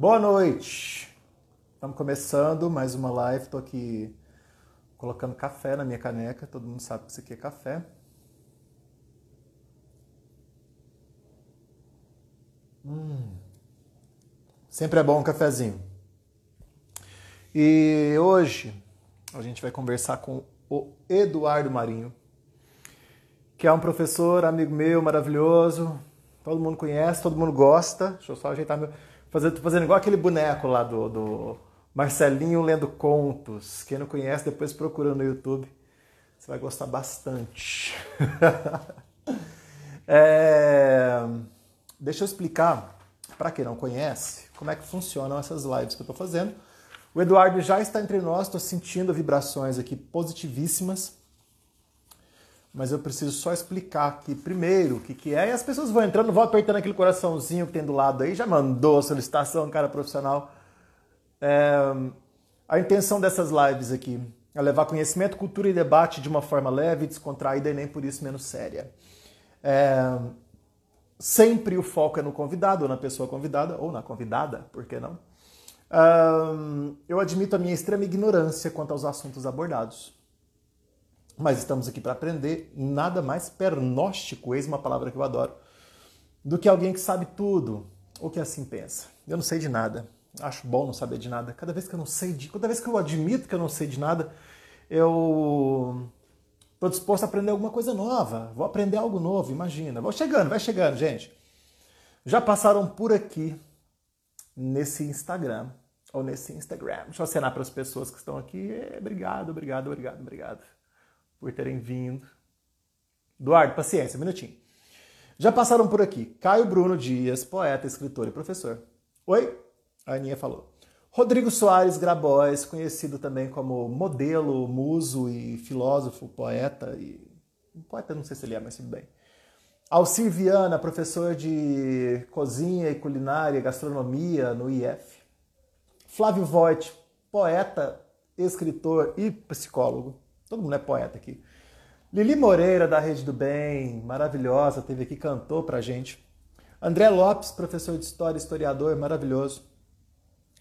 Boa noite. Estamos começando mais uma live. Estou aqui colocando café na minha caneca. Todo mundo sabe que isso aqui é café. Hum. Sempre é bom um cafezinho. E hoje a gente vai conversar com o Eduardo Marinho, que é um professor, amigo meu, maravilhoso. Todo mundo conhece, todo mundo gosta. Deixa eu só ajeitar meu. Fazer, tô fazendo igual aquele boneco lá do, do Marcelinho lendo contos. Quem não conhece, depois procura no YouTube. Você vai gostar bastante. é... Deixa eu explicar, para quem não conhece, como é que funcionam essas lives que eu estou fazendo. O Eduardo já está entre nós, estou sentindo vibrações aqui positivíssimas. Mas eu preciso só explicar aqui primeiro o que, que é. E as pessoas vão entrando, vão apertando aquele coraçãozinho que tem do lado aí. Já mandou a solicitação, cara profissional. É... A intenção dessas lives aqui é levar conhecimento, cultura e debate de uma forma leve, descontraída e nem por isso menos séria. É... Sempre o foco é no convidado, ou na pessoa convidada, ou na convidada, por que não? eu admito a minha extrema ignorância quanto aos assuntos abordados. Mas estamos aqui para aprender nada mais pernóstico, eis uma palavra que eu adoro, do que alguém que sabe tudo, ou que assim pensa. Eu não sei de nada. Acho bom não saber de nada. Cada vez que eu não sei de, cada vez que eu admito que eu não sei de nada, eu estou disposto a aprender alguma coisa nova. Vou aprender algo novo, imagina. Vou chegando, vai chegando, gente. Já passaram por aqui nesse Instagram ou nesse Instagram. Deixa eu acenar para as pessoas que estão aqui. É, obrigado, obrigado, obrigado, obrigado por terem vindo. Eduardo, paciência, um minutinho. Já passaram por aqui Caio Bruno Dias, poeta, escritor e professor. Oi, a Aninha falou. Rodrigo Soares Grabois, conhecido também como modelo, muso e filósofo, poeta e. Poeta, não sei se ele é, mas tudo bem. Alcir Viana, professor de cozinha e culinária, gastronomia no IF. Flávio Voigt, poeta, escritor e psicólogo. Todo mundo é poeta aqui. Lili Moreira, da Rede do Bem, maravilhosa, teve aqui, cantou pra gente. André Lopes, professor de história, historiador, maravilhoso.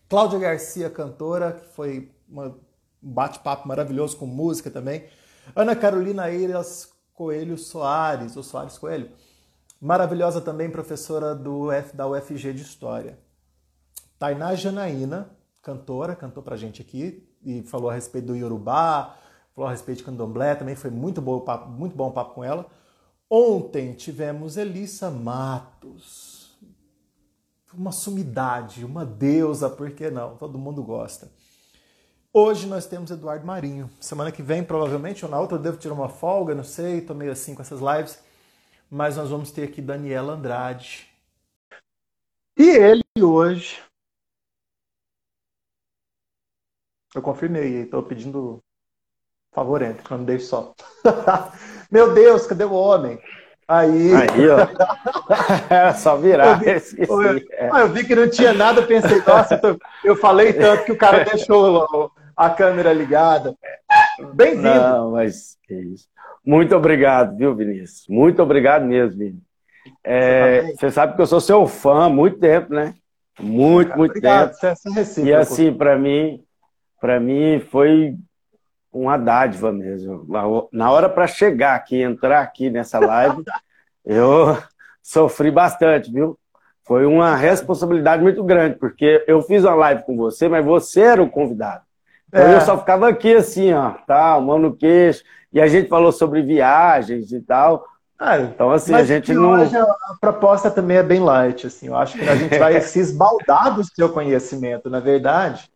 Cláudia Garcia, cantora, que foi um bate-papo maravilhoso com música também. Ana Carolina Eiras Coelho Soares, ou Soares Coelho. Maravilhosa também, professora do F, da UFG de História. Tainá Janaína, cantora, cantou pra gente aqui e falou a respeito do Yorubá, falou a respeito de candomblé, também foi muito bom papo, muito bom papo com ela. Ontem tivemos Elissa Matos, uma sumidade, uma deusa, por que não? Todo mundo gosta. Hoje nós temos Eduardo Marinho. Semana que vem, provavelmente, ou na outra, eu devo tirar uma folga, não sei, tô meio assim com essas lives. Mas nós vamos ter aqui Daniela Andrade. E ele hoje. Eu confirmei, estou pedindo favor, entre, não me deixe só. Meu Deus, cadê o homem? Aí. Aí, ó. Era só virar. Eu vi, eu, eu vi, que não tinha nada, pensei, nossa, eu falei tanto que o cara deixou a câmera ligada. Bem-vindo. Não, mas que isso. Muito obrigado, viu, Vinícius? Muito obrigado mesmo, Vini. É, você, tá você, sabe que eu sou seu fã há muito tempo, né? Muito, muito obrigado, tempo. Você é e assim, para mim, para mim foi uma dádiva mesmo. Na hora para chegar aqui, entrar aqui nessa live, eu sofri bastante, viu? Foi uma responsabilidade muito grande, porque eu fiz uma live com você, mas você era o convidado. Então é. eu só ficava aqui assim, ó, tal, mão no queixo. E a gente falou sobre viagens e tal. Ah, então, assim, a gente não. Hoje a, proposta também é bem light, assim. Eu acho que a gente vai se esbaldar do seu conhecimento, na verdade.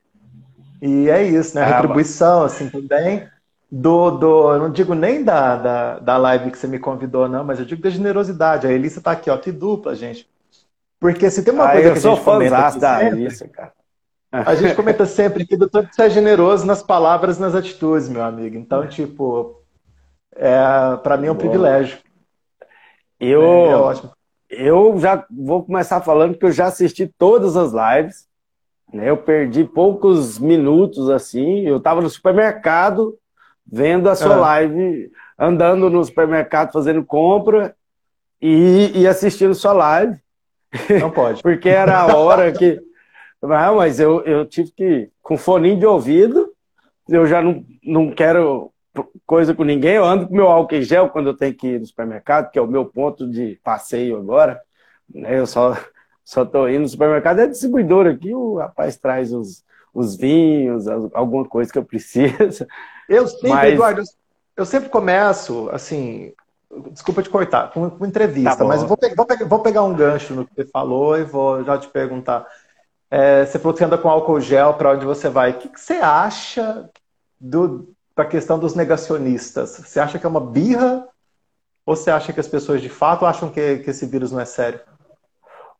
E é isso, né? A ah, retribuição, assim, também. Do, do, eu não digo nem da, da, da live que você me convidou, não, mas eu digo da generosidade. A Elissa tá aqui, ó, que dupla, gente. Porque se tem uma ah, coisa que a gente comenta. da Elissa, cara. A gente comenta sempre que o doutor precisa ser generoso nas palavras nas atitudes, meu amigo. Então, tipo, é, para mim é um Boa. privilégio. Eu, é, é ótimo. eu já vou começar falando que eu já assisti todas as lives. Né? Eu perdi poucos minutos assim. Eu estava no supermercado vendo a sua é. live, andando no supermercado fazendo compra e, e assistindo sua live. Não pode. Porque era a hora que Ah, mas eu, eu tive que, com foninho de ouvido, eu já não, não quero coisa com ninguém, eu ando com meu álcool em gel quando eu tenho que ir no supermercado, que é o meu ponto de passeio agora. Né? Eu só só tô indo no supermercado, é distribuidor aqui, o rapaz traz os, os vinhos, alguma coisa que eu preciso. Eu sempre, mas... Eduardo, eu sempre começo, assim, desculpa te cortar, com, com entrevista, tá mas vou, vou, vou, pegar um gancho no que você falou e vou já te perguntar. É, você falou que você anda com álcool gel para onde você vai. O que, que você acha do, da questão dos negacionistas? Você acha que é uma birra ou você acha que as pessoas de fato acham que, que esse vírus não é sério?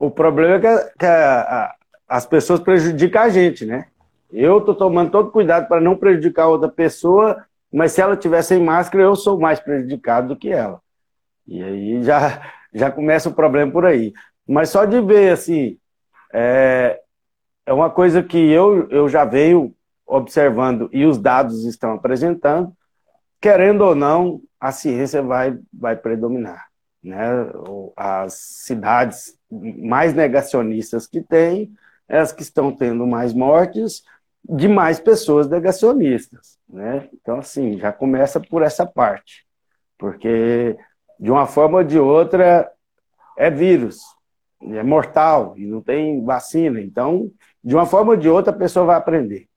O problema é que, que a, a, as pessoas prejudicam a gente, né? Eu estou tomando todo cuidado para não prejudicar outra pessoa, mas se ela tiver sem máscara, eu sou mais prejudicado do que ela. E aí já, já começa o problema por aí. Mas só de ver, assim, é, é uma coisa que eu, eu já venho observando e os dados estão apresentando, querendo ou não, a ciência vai, vai predominar. Né? As cidades mais negacionistas que tem, é as que estão tendo mais mortes de mais pessoas negacionistas. Né? Então, assim, já começa por essa parte. Porque, de uma forma ou de outra, é vírus, é mortal e não tem vacina. Então, de uma forma ou de outra, a pessoa vai aprender.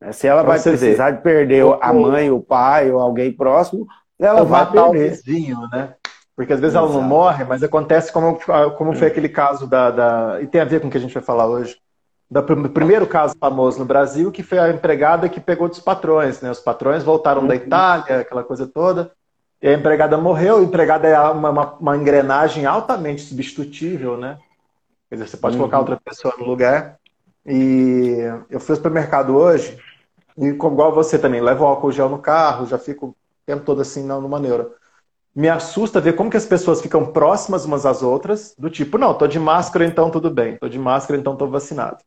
Né? Se ela vai precisar de perder a mãe, o pai ou alguém próximo, ela vai perder. O vizinho, né? Porque às vezes Exato. ela não morre, mas acontece como, como foi aquele caso da, da, E tem a ver com o que a gente vai falar hoje. Do primeiro caso famoso no Brasil, que foi a empregada que pegou dos patrões, né? Os patrões voltaram uhum. da Itália, aquela coisa toda. E a empregada morreu. A empregada é uma, uma, uma engrenagem altamente substitutível, né? Quer dizer, você pode uhum. colocar outra pessoa no lugar. E eu fui ao supermercado hoje, e igual você também, levo álcool gel no carro, já fico o tempo todo assim numa neura. Me assusta ver como que as pessoas ficam próximas umas às outras, do tipo, não, tô de máscara, então tudo bem, tô de máscara, então tô vacinado.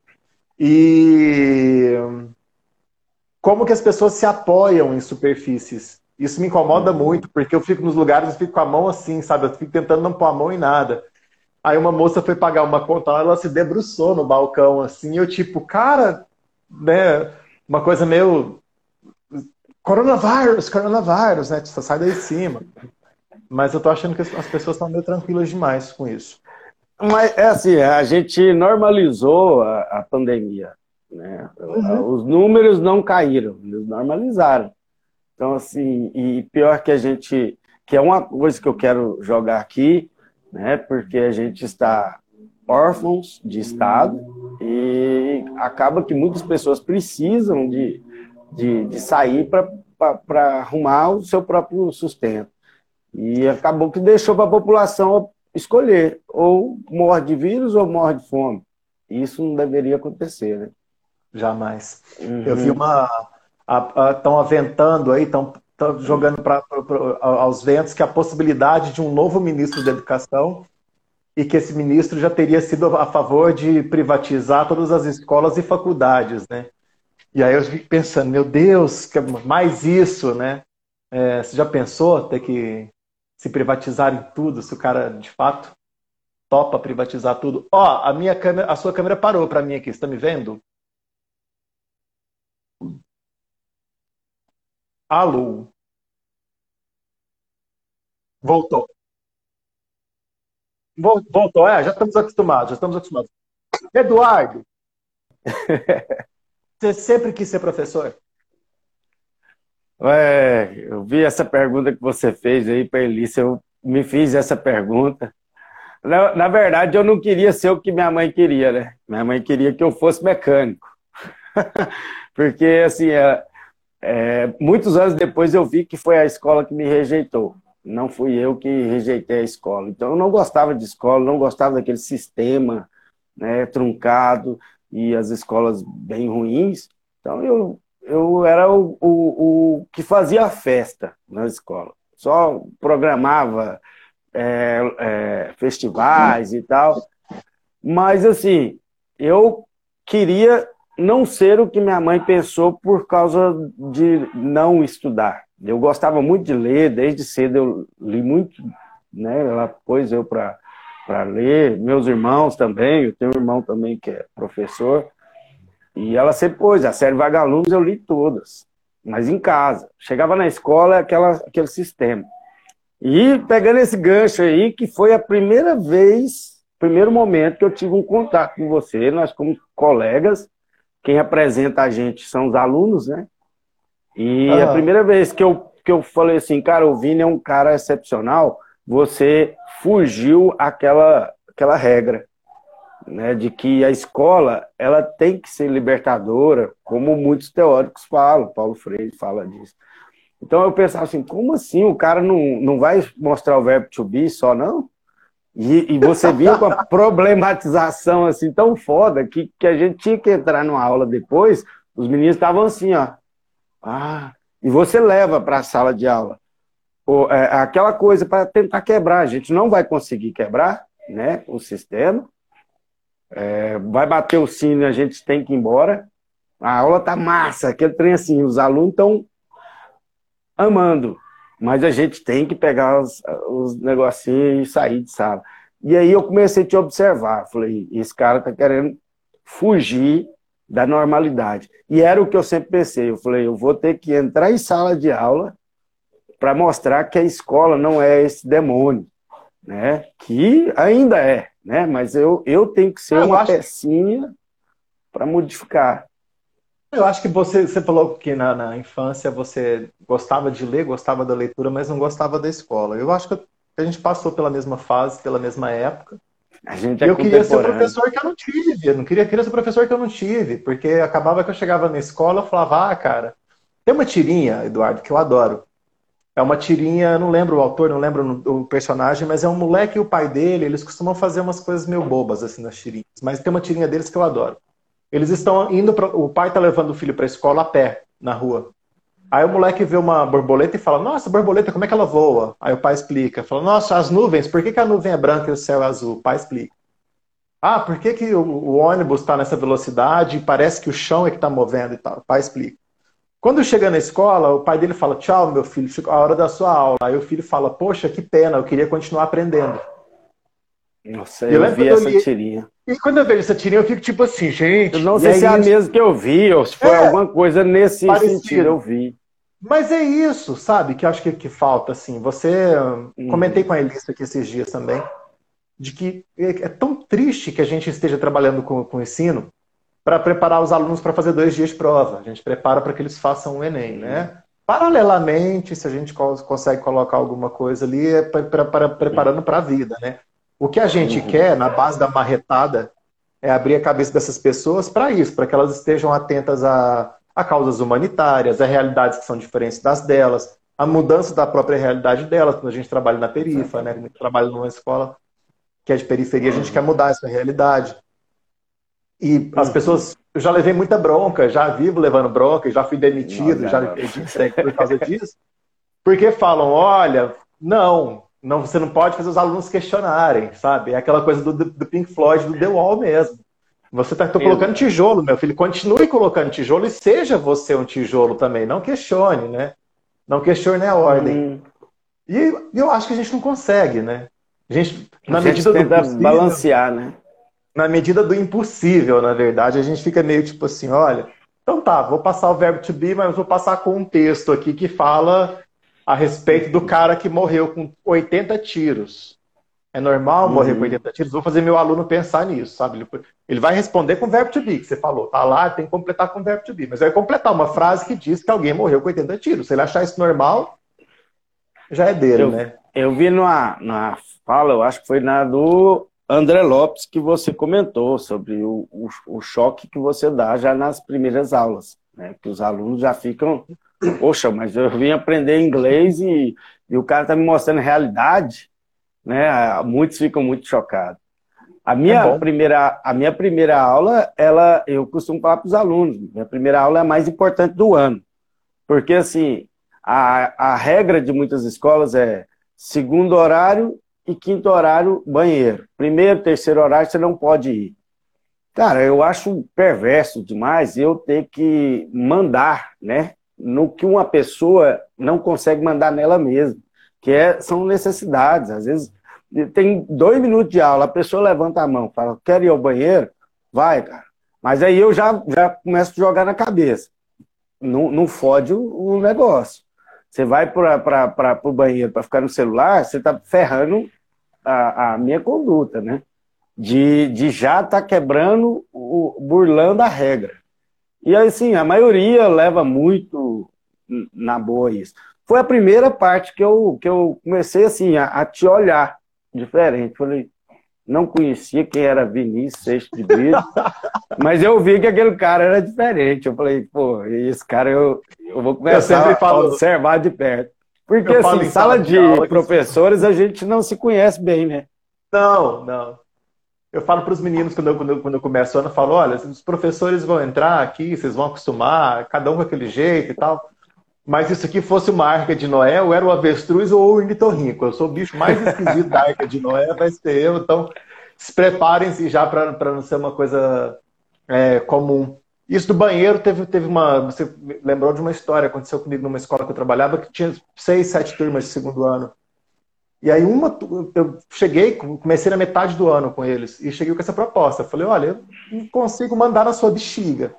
E como que as pessoas se apoiam em superfícies. Isso me incomoda uhum. muito, porque eu fico nos lugares e fico com a mão assim, sabe? Eu fico tentando não pôr a mão em nada. Aí uma moça foi pagar uma conta, ela se debruçou no balcão, assim, eu tipo, cara, né, uma coisa meio coronavírus, coronavírus, né, você sai daí de cima. Mas eu tô achando que as pessoas estão meio tranquilas demais com isso. Mas é assim, a gente normalizou a, a pandemia, né? Uhum. Os números não caíram, eles normalizaram. Então, assim, e pior que a gente, que é uma coisa que eu quero jogar aqui, né? Porque a gente está órfãos de Estado e acaba que muitas pessoas precisam de, de, de sair para arrumar o seu próprio sustento. E acabou que deixou para a população escolher, ou morre de vírus ou morre de fome. Isso não deveria acontecer, né? Jamais. Uhum. Eu vi uma. Estão aventando aí, estão jogando pra, pra, pra, aos ventos que a possibilidade de um novo ministro da Educação e que esse ministro já teria sido a favor de privatizar todas as escolas e faculdades, né? E aí eu fico pensando, meu Deus, mais isso, né? É, você já pensou ter que se privatizar em tudo, se o cara de fato topa privatizar tudo? Ó, a minha câmera, a sua câmera parou para mim aqui, está me vendo? Alô? Voltou. Voltou, é, já estamos acostumados, já estamos acostumados. Eduardo, você sempre quis ser professor? É, eu vi essa pergunta que você fez aí para Elícia, eu me fiz essa pergunta. Na, na, verdade, eu não queria ser o que minha mãe queria, né? Minha mãe queria que eu fosse mecânico. Porque, assim, é, é, muitos anos depois eu vi que foi a escola que me rejeitou. Não fui eu que rejeitei a escola. Então eu não gostava de escola, não gostava daquele sistema né, truncado e as escolas bem ruins. Então eu, eu era o, o, o que fazia a festa na escola. Só programava é, é, festivais e tal. Mas assim, eu queria não ser o que minha mãe pensou por causa de não estudar. Eu gostava muito de ler, desde cedo eu li muito, né? Ela pôs eu para ler, meus irmãos também, eu tenho um irmão também que é professor. E ela sempre pôs, a série Vagalumes eu li todas, mas em casa. Chegava na escola, aquela, aquele sistema. E pegando esse gancho aí, que foi a primeira vez, primeiro momento que eu tive um contato com você, nós como colegas, quem apresenta a gente são os alunos, né? E a primeira vez que eu, que eu falei assim, cara, o Vini é um cara excepcional, você fugiu aquela, aquela regra né, de que a escola ela tem que ser libertadora, como muitos teóricos falam, Paulo Freire fala disso. Então eu pensava assim, como assim o cara não, não vai mostrar o verbo to be só não? E, e você vinha com a problematização assim tão foda que, que a gente tinha que entrar numa aula depois, os meninos estavam assim, ó. Ah, e você leva para a sala de aula. Ou, é, aquela coisa para tentar quebrar. A gente não vai conseguir quebrar né, o sistema, é, vai bater o sino e a gente tem que ir embora. A aula tá massa, aquele trem assim, os alunos estão amando, mas a gente tem que pegar os, os negocinhos e sair de sala. E aí eu comecei a te observar, falei, esse cara tá querendo fugir da normalidade. E era o que eu sempre pensei, eu falei, eu vou ter que entrar em sala de aula para mostrar que a escola não é esse demônio, né? Que ainda é, né? Mas eu, eu tenho que ser eu uma pecinha para modificar. Eu acho que você, você falou que na, na, infância você gostava de ler, gostava da leitura, mas não gostava da escola. Eu acho que a gente passou pela mesma fase, pela mesma época. A gente é eu queria ser professor que eu não tive. Eu não queria, queria ser professor que eu não tive, porque acabava que eu chegava na escola e falava, ah, cara, tem uma tirinha, Eduardo, que eu adoro. É uma tirinha, não lembro o autor, não lembro o personagem, mas é um moleque e o pai dele, eles costumam fazer umas coisas meio bobas assim nas tirinhas. Mas tem uma tirinha deles que eu adoro. Eles estão indo, pra, o pai tá levando o filho para a escola a pé, na rua. Aí o moleque vê uma borboleta e fala: Nossa, borboleta, como é que ela voa? Aí o pai explica: fala, Nossa, as nuvens, por que, que a nuvem é branca e o céu é azul? O pai explica. Ah, por que, que o, o ônibus está nessa velocidade e parece que o chão é que está movendo e tal? O pai explica. Quando chega na escola, o pai dele fala: Tchau, meu filho, chegou a hora da sua aula. Aí o filho fala: Poxa, que pena, eu queria continuar aprendendo. Nossa, eu, eu vi essa li... tirinha. E quando eu vejo essa tirinha, eu fico tipo assim, gente. Eu não sei é se é a mesma que eu vi, ou se foi é, alguma coisa nesse parecido. sentido, eu vi. Mas é isso, sabe, que eu acho que, que falta, assim. Você. Hum. Comentei com a Elissa aqui esses dias também, de que é, é tão triste que a gente esteja trabalhando com, com ensino para preparar os alunos para fazer dois dias de prova. A gente prepara para que eles façam o Enem, né? Paralelamente, se a gente consegue colocar alguma coisa ali, é pra, pra, preparando para a vida, né? O que a gente uhum. quer, na base da marretada, é abrir a cabeça dessas pessoas para isso, para que elas estejam atentas a, a causas humanitárias, a realidades que são diferentes das delas, a mudança da própria realidade delas. Quando a gente trabalha na perifa, né? Quando a gente trabalha numa escola que é de periferia, a gente quer mudar essa realidade. E as pessoas, eu já levei muita bronca, já vivo levando bronca, já fui demitido, não, já me perdi por causa disso. Porque falam, olha, não, não, você não pode fazer os alunos questionarem, sabe? É aquela coisa do, do Pink Floyd, do The Wall mesmo. Você está colocando tijolo, meu filho. Continue colocando tijolo e seja você um tijolo também. Não questione, né? Não questione a ordem. Hum. E eu acho que a gente não consegue, né? A gente, na a gente medida tenta do possível, balancear, né? Na medida do impossível, na verdade, a gente fica meio tipo assim, olha, então tá, vou passar o verbo to be, mas vou passar com um texto aqui que fala a respeito do cara que morreu com 80 tiros. É normal morrer uhum. com 80 tiros? Vou fazer meu aluno pensar nisso, sabe? Ele vai responder com o verbo to be, que você falou. Tá lá, tem que completar com o verbo to be. Mas vai completar uma frase que diz que alguém morreu com 80 tiros. Se ele achar isso normal, já é dele, eu, né? Eu vi numa, numa fala, eu acho que foi na do André Lopes, que você comentou sobre o, o, o, choque que você dá já nas primeiras aulas, né? Que os alunos já ficam, poxa, mas eu vim aprender inglês e, e o cara está me mostrando realidade, né? Muitos ficam muito chocados. A minha, é primeira, a minha primeira aula, ela, eu costumo falar para os alunos, minha primeira aula é a mais importante do ano. Porque, assim, a, a regra de muitas escolas é segundo horário e quinto horário, banheiro. Primeiro, terceiro horário, você não pode ir. Cara, eu acho perverso demais eu ter que mandar, né? No que uma pessoa não consegue mandar nela mesma, que é, são necessidades. Às vezes, tem dois minutos de aula, a pessoa levanta a mão, fala, quer ir ao banheiro? Vai, cara. Mas aí eu já, já começo a jogar na cabeça. Não, não fode o, o negócio. Você vai para o banheiro para ficar no celular, você está ferrando a, a, minha conduta, né? De, de já estar tá quebrando, o, burlando a regra. E assim, a maioria leva muito na boa isso. Foi a primeira parte que eu, que eu comecei assim, a, a te olhar diferente. Falei, não conhecia quem era Vinícius Seixo de Brito, mas eu vi que aquele cara era diferente. Eu falei, pô, esse cara eu, eu vou começar eu a observar de perto. Porque, assim, sala de, de professores a gente não se conhece bem, né? Não, não. Eu falo para os meninos, quando eu, quando, eu, quando eu começo o ano, eu falo, olha, os professores vão entrar aqui, vocês vão acostumar, cada um com aquele jeito e tal. Mas isso aqui fosse uma arca de Noé, ou era o avestruz ou o ornitorrinco. Eu sou o bicho mais esquisito da arca de Noé, vai ser eu. Então, se preparem-se já para não ser uma coisa é, comum. Isso do banheiro teve, teve uma. Você lembrou de uma história, aconteceu comigo numa escola que eu trabalhava, que tinha seis, sete turmas de segundo ano. E aí uma, eu cheguei, comecei na metade do ano com eles, e cheguei com essa proposta. Falei, olha, eu não consigo mandar na sua bexiga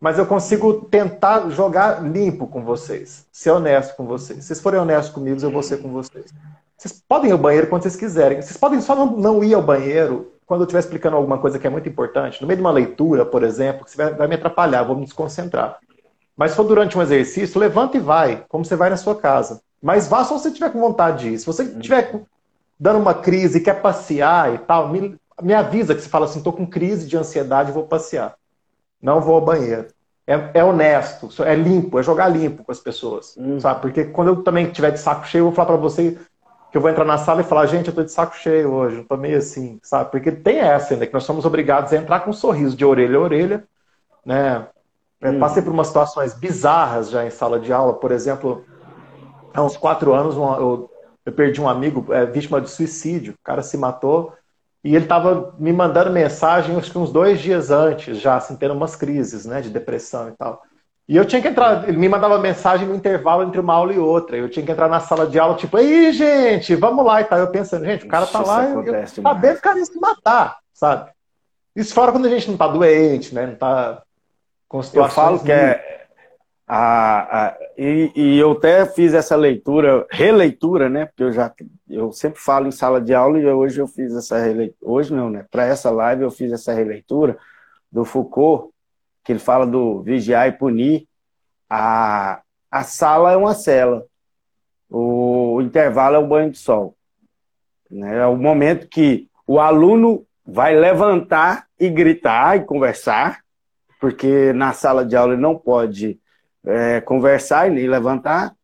mas eu consigo tentar jogar limpo com vocês, ser honesto com vocês. Se vocês forem honestos comigo, eu vou ser com vocês. Vocês podem ir ao banheiro quando vocês quiserem. Vocês podem só não, não ir ao banheiro quando eu estiver explicando alguma coisa que é muito importante. No meio de uma leitura, por exemplo, que você vai, vai me atrapalhar, vou me desconcentrar. Mas se for durante um exercício, levanta e vai, como você vai na sua casa. Mas vá só se você tiver com vontade de ir. Se você estiver dando uma crise, quer passear e tal, me, me avisa que você fala assim, estou com crise de ansiedade, vou passear. Não vou ao banheiro é, é, honesto, é limpo, é jogar limpo com as pessoas, hum. sabe? Porque quando eu também tiver de saco cheio, eu vou falar para você que eu vou entrar na sala e falar, gente, eu tô de saco cheio hoje, eu tô meio assim, sabe? Porque tem essa ainda, que nós somos obrigados a entrar com um sorriso de orelha a orelha, né? Hum. Passei por umas situações bizarras já em sala de aula, por exemplo, há uns quatro anos eu, eu perdi um amigo é, vítima de suicídio, o cara se matou, e ele estava me mandando mensagem, acho que uns dois dias antes, já, assim, tendo umas crises, né, de depressão e tal. E eu tinha que entrar, ele me mandava mensagem no intervalo entre uma aula e outra. Eu tinha que entrar na sala de aula, tipo, aí, gente, vamos lá e tal. Eu pensando, gente, o cara tá lá, eu sabendo que o cara ia se matar, sabe? Isso fora quando a gente não tá doente, né? Não tá com situações. Eu falo que é, a, a, e, e, eu até fiz essa leitura, releitura, né? Porque eu já eu sempre falo em sala de aula e hoje eu fiz essa releitura. Hoje não, né? Para essa live eu fiz essa releitura do Foucault, que ele fala do vigiar e punir. A, a sala é uma cela, o, o intervalo é o banho de sol. Né? É o momento que o aluno vai levantar e gritar e conversar, porque na sala de aula ele não pode é, conversar e levantar,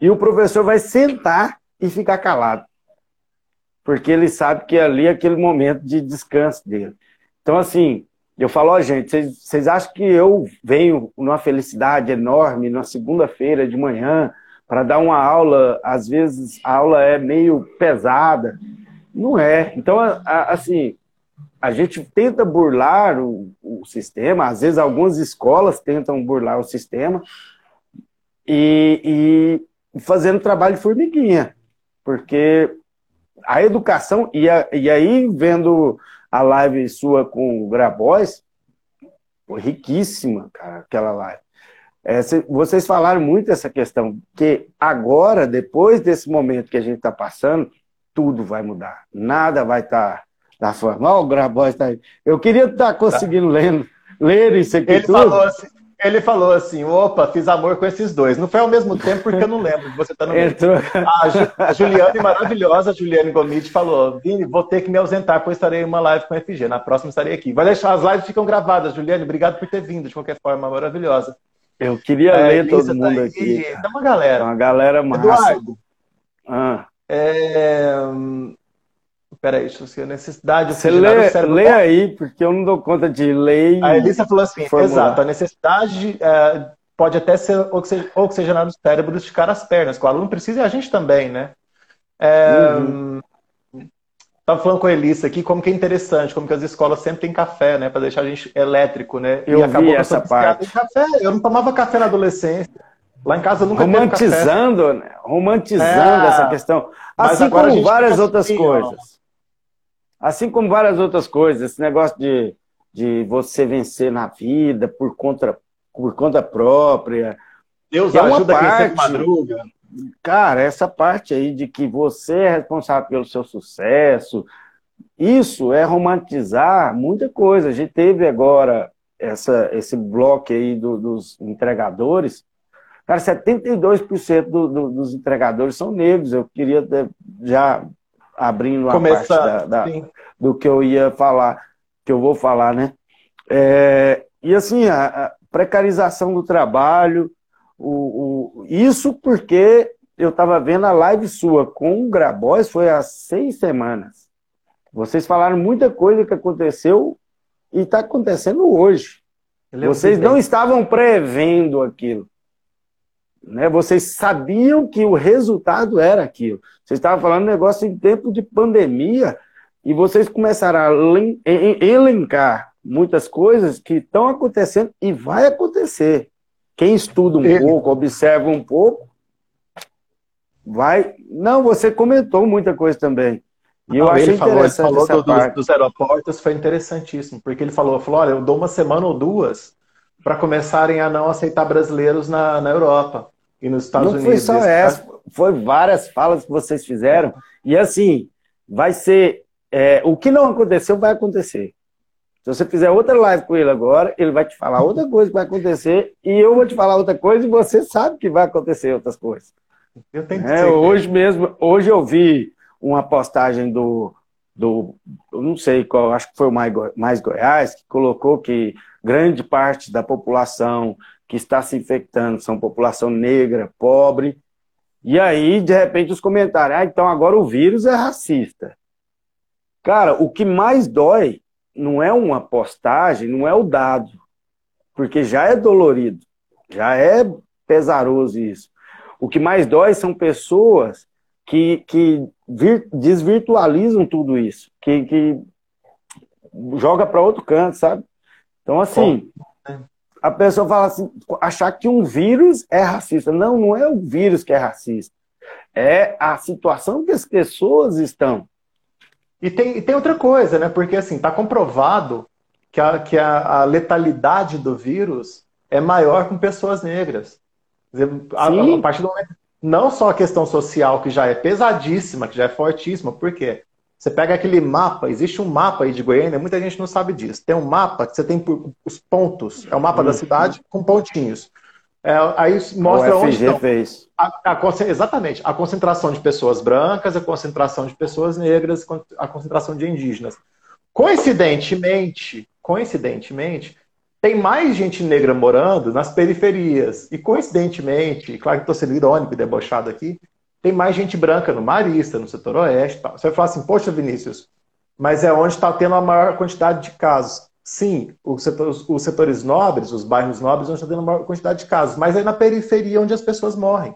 e o professor vai sentar e ficar calado, porque ele sabe que ali é aquele momento de descanso dele. Então, assim, eu falo, ó, gente, vocês acham que eu venho numa felicidade enorme na segunda-feira de manhã para dar uma aula, às vezes a aula é meio pesada? Não é. Então, assim, a gente tenta burlar o, o, sistema, às vezes algumas escolas tentam burlar o sistema e, e fazendo trabalho de formiguinha, porque a educação, e, a, e aí vendo a live sua com o Grabois, riquíssima, cara, aquela live. É, vocês falaram muito essa questão, que agora, depois desse momento que a gente está passando, tudo vai mudar. Nada vai estar tá da forma. Olha o Grabois está aí. Eu queria estar tá conseguindo ler, ler isso aqui ele tudo. Falou assim, ele falou assim: opa, fiz amor com esses dois. Não foi ao mesmo tempo porque eu não lembro. Você tá no Entrou. A, Juliane, maravilhosa, a Juliane Gomide, falou: Vini, vou ter que me ausentar, pois estarei em uma live com a FG. Na próxima estarei aqui. Vai deixar, as lives ficam gravadas, Juliane. Obrigado por ter vindo, de qualquer forma, maravilhosa. Eu queria é, ler todo mundo tá aqui. Tem uma galera. Uma galera massa. Eduardo. Ah. É... Peraí, deixa eu ver. Necessidade. Você lê, lê aí, porque eu não dou conta de ler. A Elisa falou assim: formular. exato, a necessidade é, pode até ser oxigenar no cérebro esticar as pernas, que o aluno precisa e a gente também, né? É, uhum. Tava falando com a Elisa aqui como que é interessante, como que as escolas sempre têm café, né, para deixar a gente elétrico, né? Eu e acabou vi essa parte. Café. Eu não tomava café na adolescência. Lá em casa eu nunca romantizando, né? romantizando é, essa questão, assim como várias outras assim, coisas. Assim como várias outras coisas, esse negócio de, de você vencer na vida por conta, por conta própria. Deus é ajuda parte, quem madruga. Cara, essa parte aí de que você é responsável pelo seu sucesso, isso é romantizar muita coisa. A gente teve agora essa, esse bloco aí do, dos entregadores. Cara, 72% do, do, dos entregadores são negros. Eu queria já abrindo a Começar, parte da, da, do que eu ia falar, que eu vou falar, né? É, e assim, a, a, precarização do trabalho, o, o, isso porque eu estava vendo a live sua com o Grabois, foi há seis semanas. Vocês falaram muita coisa que aconteceu e está acontecendo hoje. Vocês não estavam prevendo aquilo. Né? Vocês sabiam que o resultado era aquilo. Vocês estavam falando negócio em tempo de pandemia e vocês começaram a elencar muitas coisas que estão acontecendo e vai acontecer. Quem estuda um Ele... pouco, observa um pouco, vai. Não, você comentou muita coisa também. E eu achei ele falou, ele falou do, dos, dos aeroportos, foi interessantíssimo, porque ele falou, falou, olha, eu dou uma semana ou duas para começarem a não aceitar brasileiros na, na Europa e nos Estados não Unidos. Não foi só essa, foi várias falas que vocês fizeram. E assim, vai ser. É, o que não aconteceu vai acontecer. Se você fizer outra live com ele agora, ele vai te falar outra coisa que vai acontecer, e eu vou te falar outra coisa, e você sabe que vai acontecer outras coisas. Eu tenho que é, hoje mesmo, hoje eu vi uma postagem do, do não sei qual, acho que foi o Mais, Mais Goiás, que colocou que grande parte da população que está se infectando são população negra, pobre. E aí, de repente, os comentários, ah, então agora o vírus é racista. Cara, o que mais dói não é uma postagem, não é o dado, porque já é dolorido, já é pesaroso isso. O que mais dói são pessoas que, que vir, desvirtualizam tudo isso, que, que joga para outro canto, sabe? Então, assim, a pessoa fala assim, achar que um vírus é racista. Não, não é o vírus que é racista. É a situação que as pessoas estão. E tem, e tem outra coisa, né? Porque assim, está comprovado que, a, que a, a, letalidade do vírus é maior com pessoas negras. A, a, partir do momento, não só a questão social, que já é pesadíssima, que já é fortíssima, por quê? Você pega aquele mapa, existe um mapa aí de Goiânia, muita gente não sabe disso. Tem um mapa que você tem os pontos, é o mapa da uhum. cidade com pontinhos. É, aí mostra o onde estão. Fez. A, a, exatamente, a concentração de pessoas brancas, a concentração de pessoas negras, a concentração de indígenas. Coincidentemente, coincidentemente, tem mais gente negra morando nas periferias. E coincidentemente, claro que estou sendo irônico e debochado aqui, tem mais gente branca no Marista, no setor oeste. Tal. Você vai falar assim, poxa, Vinícius, mas é onde está tendo a maior quantidade de casos. Sim, os setores, os setores nobres, os bairros nobres, onde está tendo a maior quantidade de casos, mas é na periferia onde as pessoas morrem.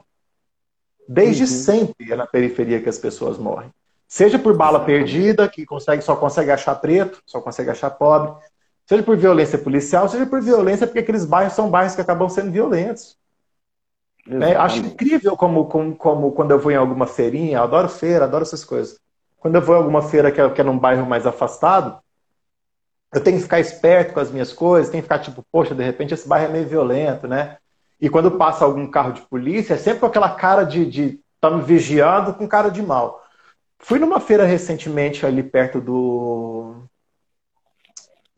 Desde uhum. sempre é na periferia que as pessoas morrem. Seja por bala perdida, que consegue, só consegue achar preto, só consegue achar pobre, seja por violência policial, seja por violência porque aqueles bairros são bairros que acabam sendo violentos. É, acho incrível como, como, como, quando eu vou em alguma feirinha, eu adoro feira, adoro essas coisas. Quando eu vou em alguma feira que é, que é num bairro mais afastado, eu tenho que ficar esperto com as minhas coisas, tenho que ficar tipo, poxa, de repente esse bairro é meio violento, né? E quando passa algum carro de polícia, é sempre com aquela cara de, de tá me vigiando com cara de mal. Fui numa feira recentemente ali perto do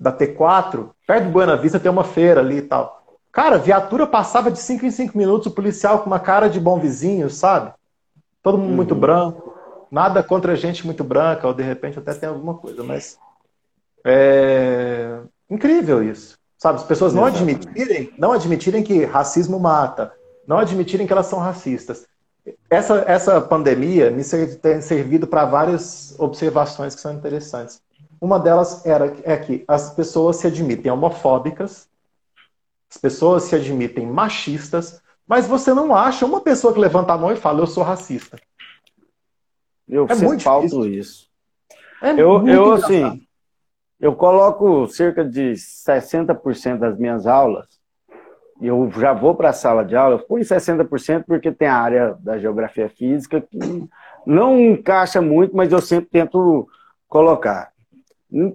da T4, perto do Buena Vista tem uma feira ali e tal. Cara, viatura passava de 5 em 5 minutos, o policial com uma cara de bom vizinho, sabe? Todo mundo uhum. muito branco. Nada contra gente muito branca, ou de repente até tem alguma coisa, mas. É incrível isso. Sabe? As pessoas não admitirem, não admitirem que racismo mata, não admitirem que elas são racistas. Essa, essa pandemia me tem servido para várias observações que são interessantes. Uma delas era, é que as pessoas se admitem homofóbicas, as pessoas se admitem machistas, mas você não acha uma pessoa que levanta a mão e fala, eu sou racista. Eu é muito falto isso. É eu, eu assim, eu coloco cerca de 60% das minhas aulas, e eu já vou para a sala de aula, eu fui 60% porque tem a área da geografia física que não encaixa muito, mas eu sempre tento colocar.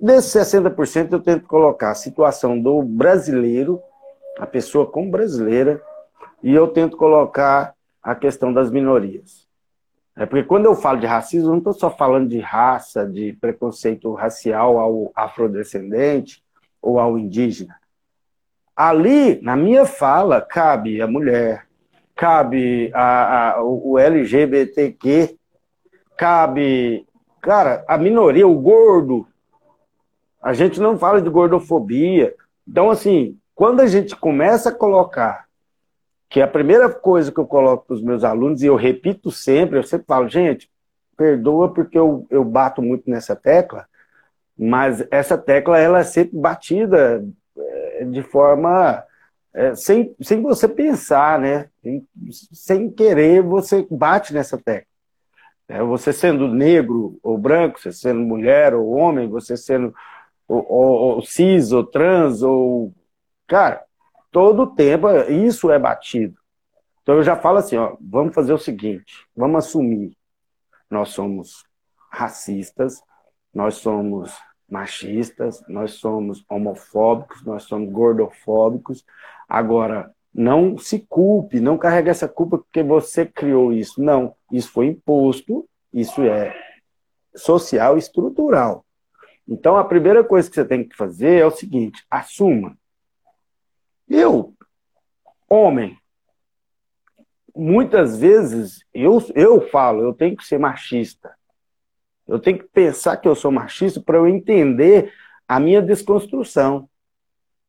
Desses 60%, eu tento colocar a situação do brasileiro, a pessoa como brasileira, e eu tento colocar a questão das minorias. É porque quando eu falo de racismo, eu não estou só falando de raça, de preconceito racial ao afrodescendente ou ao indígena. Ali, na minha fala, cabe a mulher, cabe a, a, o LGBTQ, cabe, cara, a minoria, o gordo. A gente não fala de gordofobia. Então, assim, quando a gente começa a colocar, que é a primeira coisa que eu coloco para os meus alunos, e eu repito sempre, eu sempre falo, gente, perdoa porque eu, eu bato muito nessa tecla, mas essa tecla ela é sempre batida é, de forma é, sem, sem você pensar, né? Sem querer, você bate nessa tecla. É, você sendo negro ou branco, você sendo mulher ou homem, você sendo ou, ou, ou cis ou trans, ou. Cara, todo tempo isso é batido. Então eu já falo assim: ó, vamos fazer o seguinte, vamos assumir. Nós somos racistas, nós somos machistas, nós somos homofóbicos, nós somos gordofóbicos. Agora, não se culpe, não carregue essa culpa porque você criou isso. Não, isso foi imposto, isso é social e estrutural. Então, a primeira coisa que você tem que fazer é o seguinte: assuma. Eu, homem, muitas vezes eu, eu falo, eu tenho que ser machista. Eu tenho que pensar que eu sou machista para eu entender a minha desconstrução.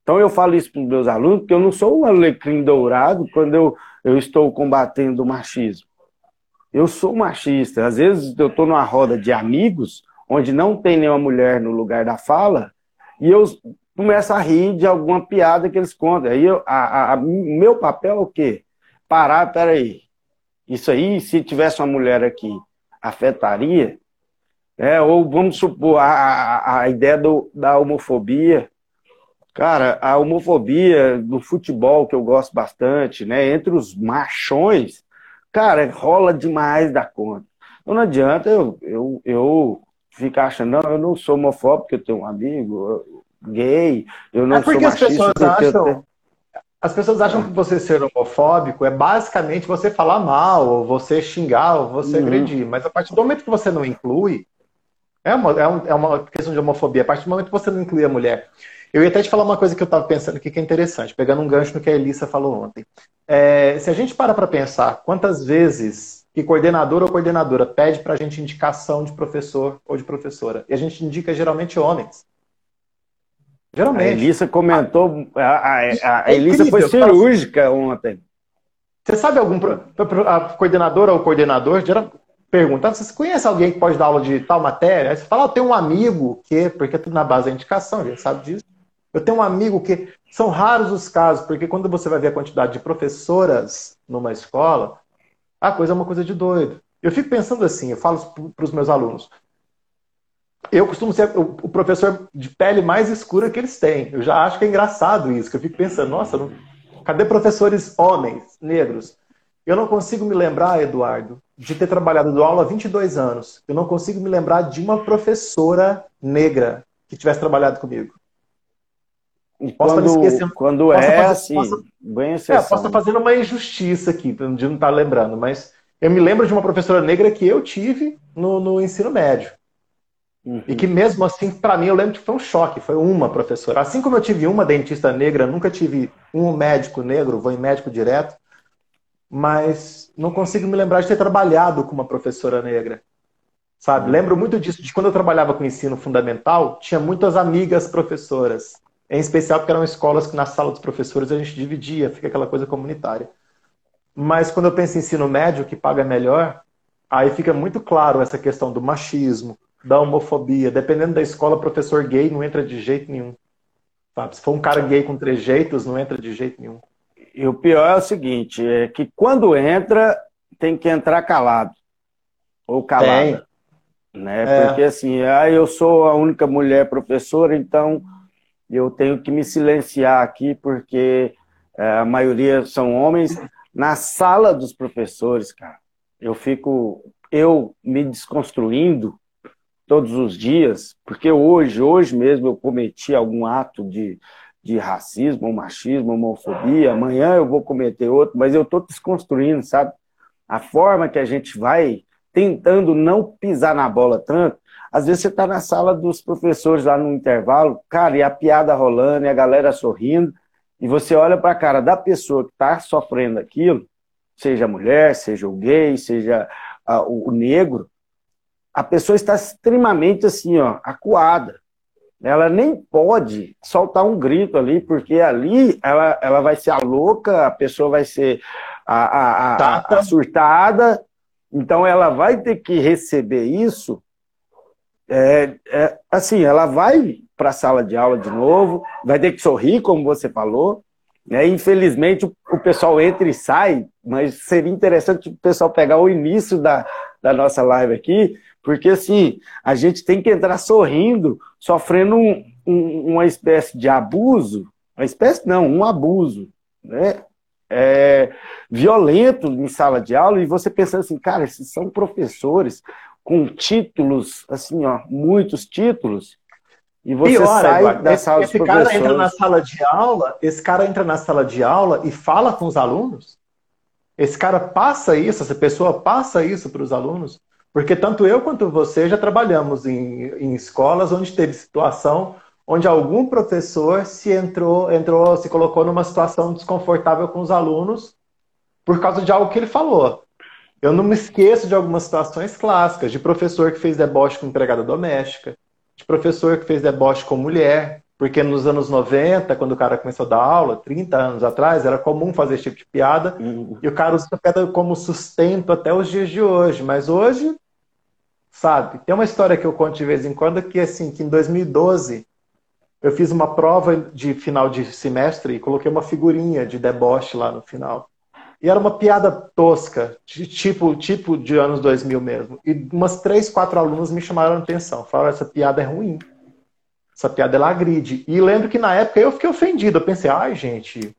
Então eu falo isso para os meus alunos, que eu não sou um alecrim dourado quando eu, eu estou combatendo o machismo. Eu sou machista. Às vezes eu estou numa roda de amigos, onde não tem nenhuma mulher no lugar da fala, e eu começo a rir de alguma piada que eles contam. Aí eu, a, a, meu papel é o quê? Parar, peraí. Isso aí, se tivesse uma mulher aqui, afetaria? É, ou vamos supor, a, a, a ideia do, da homofobia, Cara, a homofobia do futebol, que eu gosto bastante, né? Entre os machões, cara, rola demais da conta. Então não adianta eu, eu, eu ficar achando, não, eu não sou homofóbico eu tenho um amigo gay, eu não é porque sou machista. As pessoas, acham, tenho... as pessoas acham que você ser homofóbico é basicamente você falar mal, ou você xingar, ou você uhum. agredir. Mas a partir do momento que você não inclui, é uma, é, um, é uma questão de homofobia. A partir do momento que você não inclui a mulher eu ia até te falar uma coisa que eu estava pensando aqui que é interessante, pegando um gancho no que a Elissa falou ontem. É, se a gente para para pensar quantas vezes que coordenador ou coordenadora pede para a gente indicação de professor ou de professora, e a gente indica geralmente homens. Geralmente. A Elissa comentou, a, a, a é Elissa foi cirúrgica ontem. Você sabe algum a coordenadora ou coordenador geral, pergunta, você conhece alguém que pode dar aula de tal matéria? Aí você fala, oh, tem um amigo que, porque é tudo na base da indicação, a gente sabe disso. Eu tenho um amigo que são raros os casos, porque quando você vai ver a quantidade de professoras numa escola, a coisa é uma coisa de doido. Eu fico pensando assim, eu falo para os meus alunos. Eu costumo ser o professor de pele mais escura que eles têm. Eu já acho que é engraçado isso, que eu fico pensando, nossa, não... cadê professores homens, negros? Eu não consigo me lembrar, Eduardo, de ter trabalhado do aula há 22 anos. Eu não consigo me lembrar de uma professora negra que tivesse trabalhado comigo. Posso quando, estar quando é fazer, assim, posso, bem exceção. É, posso estar fazendo uma injustiça aqui, de não estar lembrando, mas eu me lembro de uma professora negra que eu tive no, no ensino médio. Uhum. E que mesmo assim, para mim, eu lembro que foi um choque, foi uma professora. Assim como eu tive uma dentista negra, nunca tive um médico negro, vou em médico direto, mas não consigo me lembrar de ter trabalhado com uma professora negra. Sabe? Uhum. Lembro muito disso, de quando eu trabalhava com ensino fundamental, tinha muitas amigas professoras. Em especial porque eram escolas que na sala dos professores a gente dividia, fica aquela coisa comunitária. Mas quando eu penso em ensino médio, que paga melhor, aí fica muito claro essa questão do machismo, da homofobia. Dependendo da escola, professor gay não entra de jeito nenhum. Sabe? Se for um cara gay com trejeitos, não entra de jeito nenhum. E o pior é o seguinte, é que quando entra, tem que entrar calado. Ou calada. Tem. Né? É. Porque assim, ah, eu sou a única mulher professora, então eu tenho que me silenciar aqui porque é, a maioria são homens. Na sala dos professores, cara, eu fico, eu me desconstruindo, todos os dias, porque hoje, hoje mesmo eu cometi algum ato de, de racismo, machismo, homofobia, amanhã eu vou cometer outro, mas eu estou desconstruindo, sabe? A forma que a gente vai tentando não pisar na bola tanto. Às vezes você está na sala dos professores lá no intervalo, cara, e a piada rolando, e a galera sorrindo, e você olha para a cara da pessoa que está sofrendo aquilo, seja mulher, seja o gay, seja o, o negro, a pessoa está extremamente assim, ó, acuada. Ela nem pode soltar um grito ali, porque ali ela, ela vai ser a louca, a pessoa vai ser a, a, a, a surtada, então ela vai ter que receber isso. É, é, assim, ela vai para a sala de aula de novo, vai ter que sorrir, como você falou, né? Infelizmente, o, o, pessoal entra e sai, mas seria interessante o pessoal pegar o início da, da nossa live aqui, porque assim, a gente tem que entrar sorrindo, sofrendo um, um, uma espécie de abuso, uma espécie não, um abuso, né? É, violento em sala de aula, e você pensando assim, cara, esses são professores com títulos, assim, ó, muitos títulos, e você Pior, sai Eduardo, da sala esse, esse cara entra na sala de aula, esse cara entra na sala de aula e fala com os alunos? Esse cara passa isso, essa pessoa passa isso para os alunos? Porque tanto eu quanto você já trabalhamos em, em escolas onde teve situação onde algum professor se entrou, entrou, se colocou numa situação desconfortável com os alunos por causa de algo que ele falou. Eu não me esqueço de algumas situações clássicas, de professor que fez deboche com empregada doméstica, de professor que fez deboche com mulher, porque nos anos 90, quando o cara começou a dar aula, 30 anos atrás, era comum fazer esse tipo de piada, uhum. e o cara usa a piada como sustento até os dias de hoje. Mas hoje, sabe, tem uma história que eu conto de vez em quando que, assim, que em 2012, eu fiz uma prova de final de semestre e coloquei uma figurinha de deboche lá no final. E era uma piada tosca, de tipo, tipo de anos 2000 mesmo. E umas três, quatro alunos me chamaram a atenção. Falaram, essa piada é ruim. Essa piada, ela agride. E lembro que na época eu fiquei ofendido. Eu pensei, ai, gente,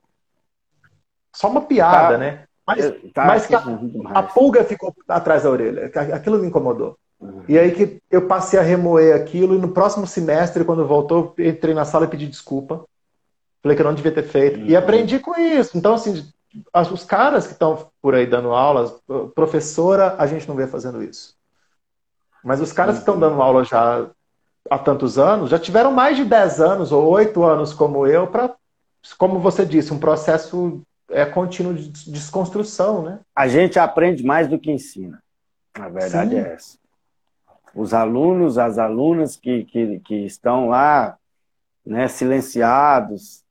só uma piada, tá, né? Mas, tá, mas a, a, pulga ficou atrás da orelha. Aquilo me incomodou. Uhum. E aí que eu passei a remoer aquilo. E no próximo semestre, quando voltou, entrei na sala e pedi desculpa. Falei que eu não devia ter feito. Uhum. E aprendi com isso. Então, assim, os caras que estão por aí dando aulas, professora, a gente não vê fazendo isso. Mas os caras que estão dando aula já há tantos anos, já tiveram mais de 10 anos ou 8 anos como eu, para, como você disse, um processo é, contínuo de desconstrução, né? A gente aprende mais do que ensina. A verdade Sim. é essa. Os alunos, as alunas que, que, que estão lá, né, silenciados,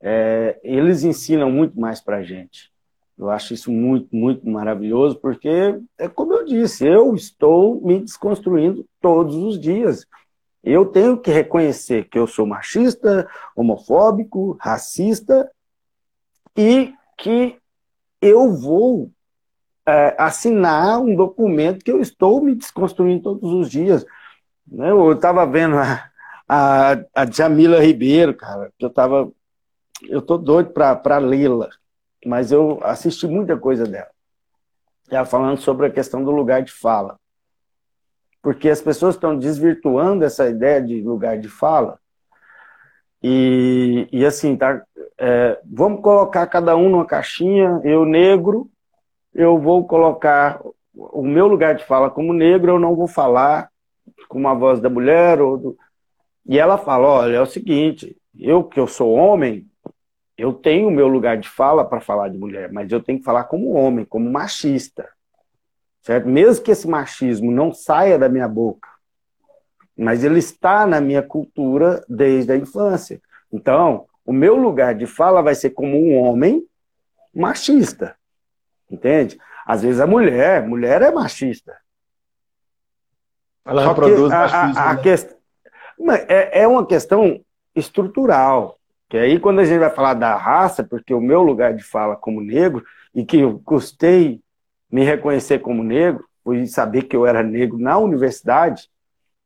é, eles ensinam muito mais para a gente. Eu acho isso muito, muito maravilhoso, porque, é como eu disse, eu estou me desconstruindo todos os dias. Eu tenho que reconhecer que eu sou machista, homofóbico, racista e que eu vou é, assinar um documento que eu estou me desconstruindo todos os dias. Né? Eu estava vendo a, a, a Jamila Ribeiro, cara, que eu estava eu tô doido para lê-la, mas eu assisti muita coisa dela. Ela falando sobre a questão do lugar de fala. Porque as pessoas estão desvirtuando essa ideia de lugar de fala. E, e assim, tá, é, vamos colocar cada um numa caixinha. Eu, negro, eu vou colocar o meu lugar de fala como negro, eu não vou falar com uma voz da mulher. Ou do... E ela fala: olha, é o seguinte, eu que eu sou homem, eu tenho o meu lugar de fala para falar de mulher, mas eu tenho que falar como homem, como machista. Certo? Mesmo que esse machismo não saia da minha boca, mas ele está na minha cultura desde a infância. Então, o meu lugar de fala vai ser como um homem machista. Entende? Às vezes a mulher, mulher é machista. Ela reproduz a, machismo. A, a né? quest... é, é uma questão estrutural. Que aí, quando a gente vai falar da raça, porque o meu lugar de fala como negro, e que eu custei me reconhecer como negro, fui saber que eu era negro na universidade,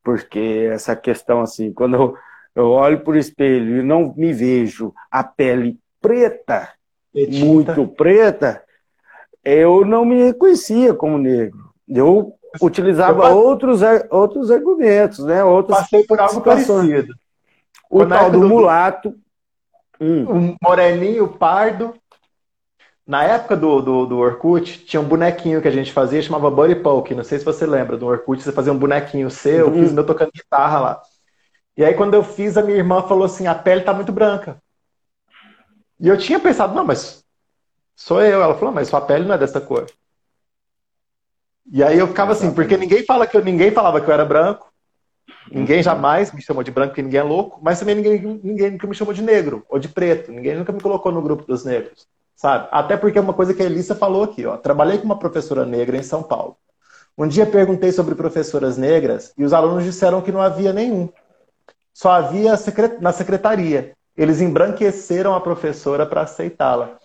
porque essa questão, assim, quando eu, eu olho por espelho e não me vejo a pele preta, muito preta, eu não me reconhecia como negro. Eu utilizava outros, outros argumentos, né? Outras Passei por algo parecido. O tal do, do mulato. Hum. O moreninho, pardo. Na época do, do, do, Orkut, tinha um bonequinho que a gente fazia, chamava Buddy Poke. Não sei se você lembra do Orkut, você fazia um bonequinho seu, eu fiz uhum. meu tocando guitarra lá. E aí, quando eu fiz, a minha irmã falou assim: a pele tá muito branca. E eu tinha pensado, não, mas sou eu. Ela falou, mas sua pele não é dessa cor. E aí eu ficava assim, porque ninguém fala que eu, ninguém falava que eu era branco. Ninguém jamais me chamou de branco, porque ninguém é louco, mas também ninguém, ninguém nunca me chamou de negro ou de preto. Ninguém nunca me colocou no grupo dos negros, sabe? Até porque é uma coisa que a Elissa falou aqui, ó. Trabalhei com uma professora negra em São Paulo. Um dia perguntei sobre professoras negras e os alunos disseram que não havia nenhum. Só havia na secretaria. Eles embranqueceram a professora para aceitá-la.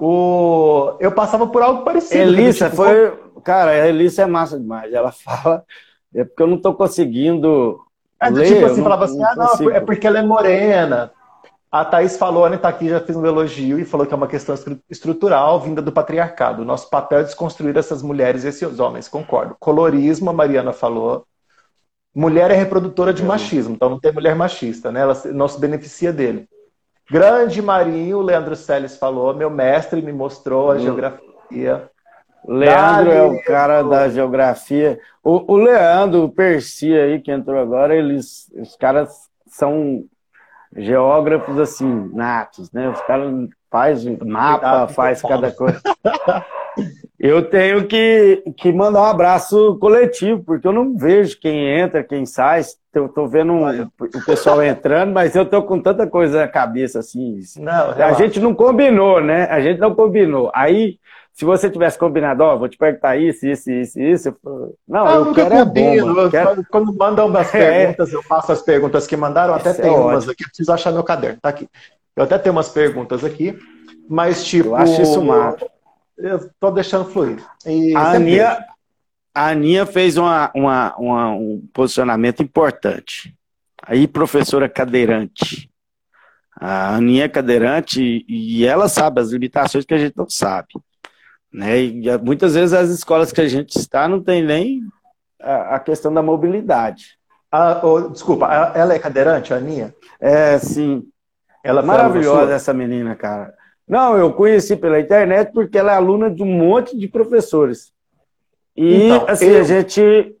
O... Eu passava por algo parecido. Elissa tipo, foi. Cara, a Elissa é massa demais. Ela fala. É porque eu não estou conseguindo. É, ler, tipo assim, falava assim: ah, não, é porque ela é morena. A Thaís falou, a Anitta tá aqui já fez um elogio e falou que é uma questão estrutural vinda do patriarcado. Nosso papel é desconstruir essas mulheres e esses homens, concordo. Colorismo, a Mariana falou. Mulher é reprodutora de machismo, então não tem mulher machista, né? Ela não se beneficia dele. Grande Marinho, o Leandro Seles falou, meu mestre me mostrou a hum. geografia. Leandro é o cara da geografia. O, o Leandro, o Percy aí que entrou agora, eles, os caras são geógrafos assim, natos, né? Os caras fazem mapa, faz cada coisa. Eu tenho que, que mandar um abraço coletivo, porque eu não vejo quem entra, quem sai. Eu tô vendo um, o pessoal entrando, mas eu tô com tanta coisa na cabeça assim. Não, a gente não combinou, né? A gente não combinou. Aí, se você tivesse combinado, ó, vou te perguntar isso, isso, isso, isso. Eu... Não, eu, eu quero combino. é. Quero... Quando mandam umas é. perguntas, eu faço as perguntas que mandaram. Até tem é umas ótimo. aqui, preciso achar meu caderno. Tá aqui. Eu até tenho umas perguntas aqui, mas tipo. Eu acho isso massa eu tô deixando fluir. E a, Aninha, a Aninha fez uma, uma, uma, um posicionamento importante. Aí, professora cadeirante. A Aninha é cadeirante e ela sabe as limitações que a gente não sabe. Né? E muitas vezes as escolas que a gente está não tem nem a, a questão da mobilidade. Ah, oh, desculpa, ela é cadeirante, a Aninha? É, sim. Ela maravilhosa essa menina, cara. Não, eu conheci pela internet porque ela é aluna de um monte de professores. E então, assim, eu... a gente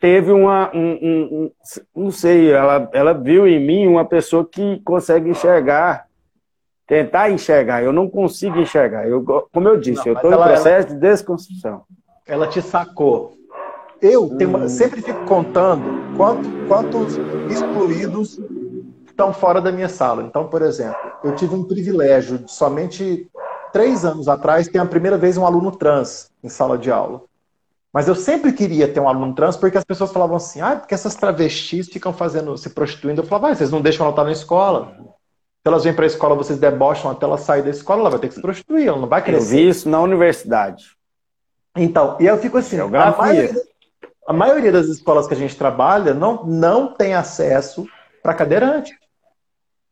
teve uma. Um, um, um, não sei, ela, ela viu em mim uma pessoa que consegue enxergar, tentar enxergar. Eu não consigo enxergar. Eu, como eu disse, não, eu estou em processo ela, de desconstrução. Ela te sacou. Eu tenho, hum. sempre fico contando quanto, quantos excluídos estão fora da minha sala. Então, por exemplo, eu tive um privilégio de somente três anos atrás ter a primeira vez um aluno trans em sala de aula. Mas eu sempre queria ter um aluno trans porque as pessoas falavam assim, ah, porque essas travestis ficam fazendo, se prostituindo. Eu falava, ah, vocês não deixam ela estar na escola. Se elas vêm para a escola, vocês debocham até ela sair da escola, ela vai ter que se prostituir, ela não vai crescer. Eu vi isso na universidade. Então, e eu fico assim, a maioria, a maioria das escolas que a gente trabalha não, não tem acesso para cadeirante.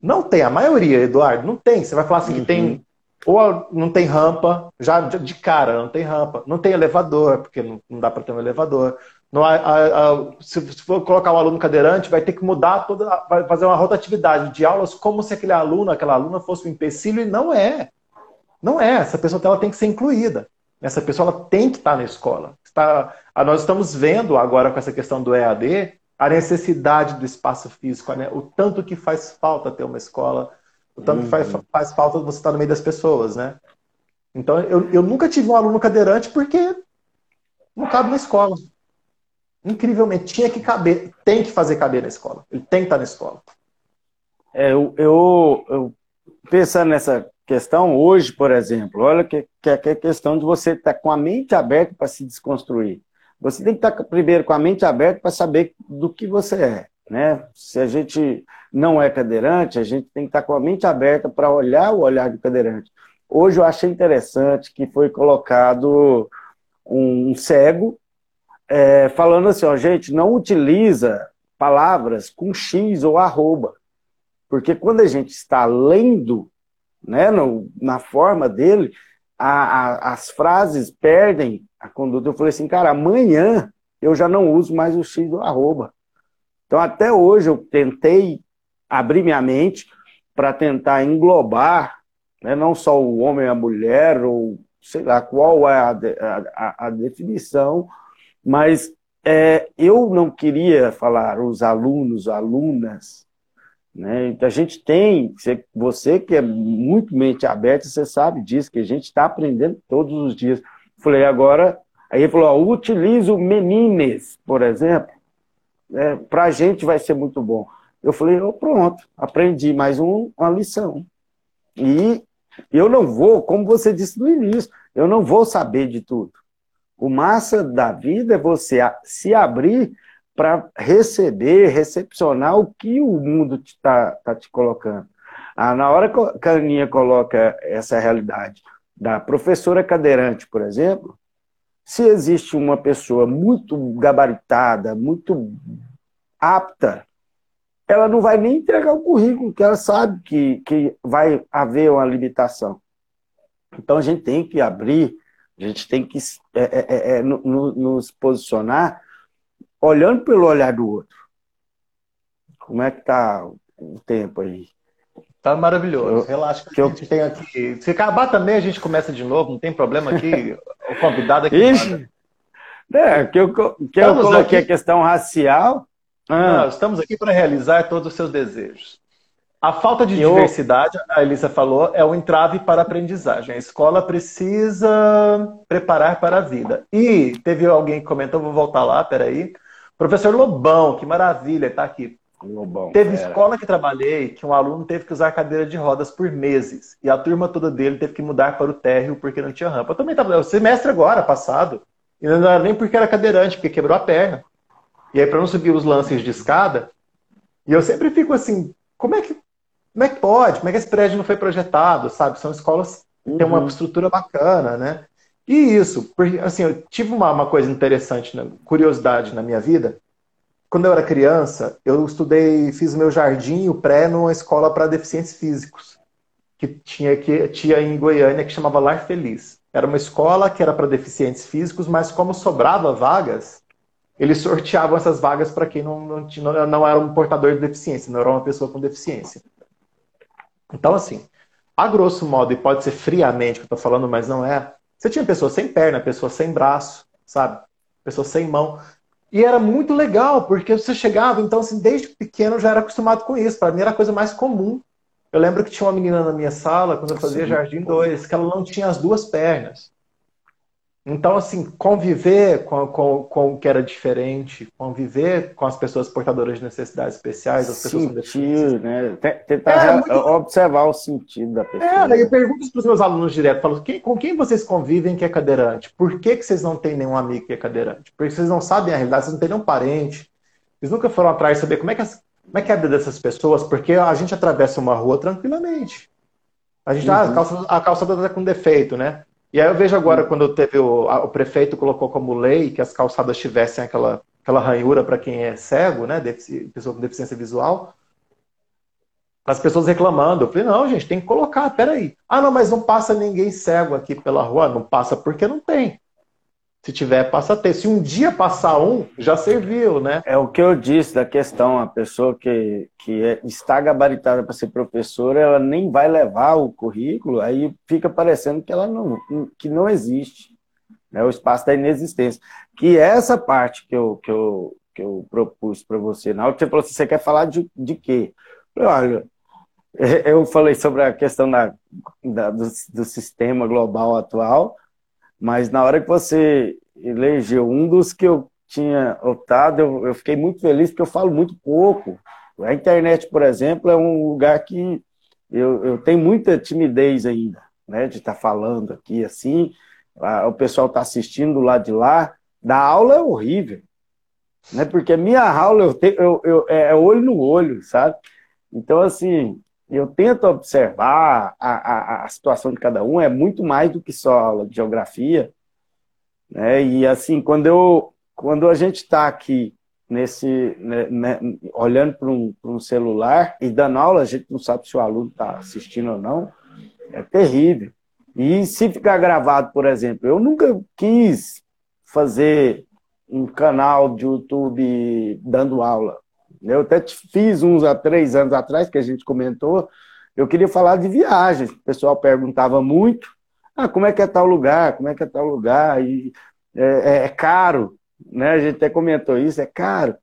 Não tem, a maioria, Eduardo, não tem. Você vai falar assim uhum. que tem. Uhum. Ou não tem rampa, já de cara, não tem rampa. Não tem elevador, porque não, não dá para ter um elevador. Não, a, a, se, for colocar um aluno cadeirante, vai ter que mudar toda. Vai fazer uma rotatividade de aulas como se aquele aluno, aquela aluna fosse um empecilho, e não é. Não é. Essa pessoa ela tem que ser incluída. Essa pessoa ela tem que estar na escola. Está, nós estamos vendo agora com essa questão do EAD a necessidade do espaço físico, né? o tanto que faz falta ter uma escola, o tanto uhum. que faz, uhum. faz falta você estar no meio das pessoas, né? Então, eu, eu nunca tive um aluno cadeirante porque não cabe na escola. Incrivelmente, tinha que caber, tem que fazer caber na escola. Ele tem que estar na escola. É, eu, eu, eu pensando nessa questão hoje, por exemplo, olha que, que é a questão de você estar com a mente aberta para se desconstruir. Você tem que estar primeiro com a mente aberta para saber do que você é. Né? Se a gente não é cadeirante, a gente tem que estar com a mente aberta para olhar o olhar do cadeirante. Hoje eu achei interessante que foi colocado um cego é, falando assim, ó, gente, não utiliza palavras com X ou arroba. Porque quando a gente está lendo né, no, na forma dele, a, a, as frases perdem a conduta. Eu falei assim, cara, amanhã eu já não uso mais o X do arroba. Então, até hoje, eu tentei abrir minha mente para tentar englobar né, não só o homem e a mulher, ou sei lá qual é a, a, a definição, mas é, eu não queria falar os alunos, alunas, né? A gente tem, você que é muito mente aberta, você sabe disso, que a gente está aprendendo todos os dias. Falei, agora, aí ele falou, ó, utilizo menines, por exemplo, é, para a gente vai ser muito bom. Eu falei, oh, pronto, aprendi mais um, uma lição. E eu não vou, como você disse no início, eu não vou saber de tudo. O massa da vida é você se abrir para receber, recepcionar o que o mundo está tá te colocando. Ah, na hora que a Aninha coloca essa realidade da professora cadeirante, por exemplo, se existe uma pessoa muito gabaritada, muito apta, ela não vai nem entregar o currículo, porque ela sabe que, que vai haver uma limitação. Então a gente tem que abrir, a gente tem que é, é, é, é no, no, nos posicionar olhando pelo olhar do outro. Como é que tá o tempo aí? Tá maravilhoso. Eu, Relaxa que, que a gente eu... tem aqui. Se acabar também, a gente começa de novo, não tem problema aqui. o convidado aqui. Ixi. É, que eu, que eu coloquei aqui... a questão racial. Ah. Não, estamos aqui para realizar todos os seus desejos. A falta de eu... diversidade, a Elisa falou, é o um entrave para a aprendizagem. A escola precisa preparar para a vida. E teve alguém que comentou, vou voltar lá, peraí. Professor Lobão, que maravilha, está aqui. Lobão, teve era. escola que trabalhei que um aluno teve que usar cadeira de rodas por meses. E a turma toda dele teve que mudar para o térreo porque não tinha rampa. Eu também estava. O semestre agora, passado. E não era nem porque era cadeirante, porque quebrou a perna. E aí, para não subir os lances de escada, e eu sempre fico assim, como é que, como é que pode? Como é que esse prédio não foi projetado, sabe? São escolas que uhum. têm uma uhum. estrutura bacana, né? E isso, porque, assim, eu tive uma, uma coisa interessante, né? curiosidade na minha vida. Quando eu era criança, eu estudei, fiz o meu jardim, o pré, numa escola para deficientes físicos, que tinha, que tinha em Goiânia, que chamava Lar Feliz. Era uma escola que era para deficientes físicos, mas como sobrava vagas, eles sorteavam essas vagas para quem não, não, não, não era um portador de deficiência, não era uma pessoa com deficiência. Então, assim, a grosso modo, e pode ser friamente que eu estou falando, mas não é, você tinha pessoa sem perna, pessoa sem braço, sabe? Pessoa sem mão. E era muito legal, porque você chegava, então, assim, desde pequeno eu já era acostumado com isso. Para mim era a coisa mais comum. Eu lembro que tinha uma menina na minha sala, quando eu fazia Sim. Jardim 2, que ela não tinha as duas pernas. Então, assim, conviver com, com, com o que era diferente, conviver com as pessoas portadoras de necessidades especiais, as pessoas Sentir, né? Tentar é, muito... observar o sentido da pessoa. É, eu pergunto para os meus alunos direto, falo, quem, com quem vocês convivem que é cadeirante? Por que, que vocês não têm nenhum amigo que é cadeirante? Porque vocês não sabem a realidade, vocês não têm nenhum parente. Vocês nunca foram atrás saber como é, que as, como é que é a vida dessas pessoas, porque a gente atravessa uma rua tranquilamente. A gente, uhum. ah, a, calça, a calçada está com defeito, né? E aí eu vejo agora, hum. quando teve o, a, o prefeito colocou como lei que as calçadas tivessem aquela, aquela ranhura para quem é cego, né? Defici, pessoa com deficiência visual. As pessoas reclamando. Eu falei, não, gente, tem que colocar, peraí. Ah, não, mas não passa ninguém cego aqui pela rua. Não passa porque não tem. Se tiver, passa a ter. Se um dia passar um, já serviu, né? É o que eu disse da questão, a pessoa que, que é, está gabaritada para ser professora, ela nem vai levar o currículo, aí fica parecendo que ela não, que não existe. Né? O espaço da inexistência. Que é essa parte que eu, que eu, que eu propus para você. Na hora que você falou assim, você quer falar de, de quê? Olha, eu falei sobre a questão da, da do, do sistema global atual, mas na hora que você elegeu um dos que eu tinha optado, eu, eu fiquei muito feliz porque eu falo muito pouco. A internet, por exemplo, é um lugar que eu, eu tenho muita timidez ainda, né, de estar tá falando aqui assim. o pessoal está assistindo do lado de lá. Da aula é horrível, né? Porque a minha aula eu tenho, eu, eu, é olho no olho, sabe? Então, assim, eu tento observar a, a, a, situação de cada um, é muito mais do que só aula de geografia. Né? E assim, quando, eu, quando a gente está aqui nesse né, né, olhando para um, um, celular e dando aula, a gente não sabe se o aluno está assistindo ou não, é terrível. E se ficar gravado, por exemplo, eu nunca quis fazer um canal de YouTube dando aula. Eu até fiz uns há três anos atrás, que a gente comentou. Eu queria falar de viagens. O pessoal perguntava muito. Ah, como é que é tal lugar? Como é que é tal lugar? E é, é, é caro, né? A gente até comentou isso, é caro.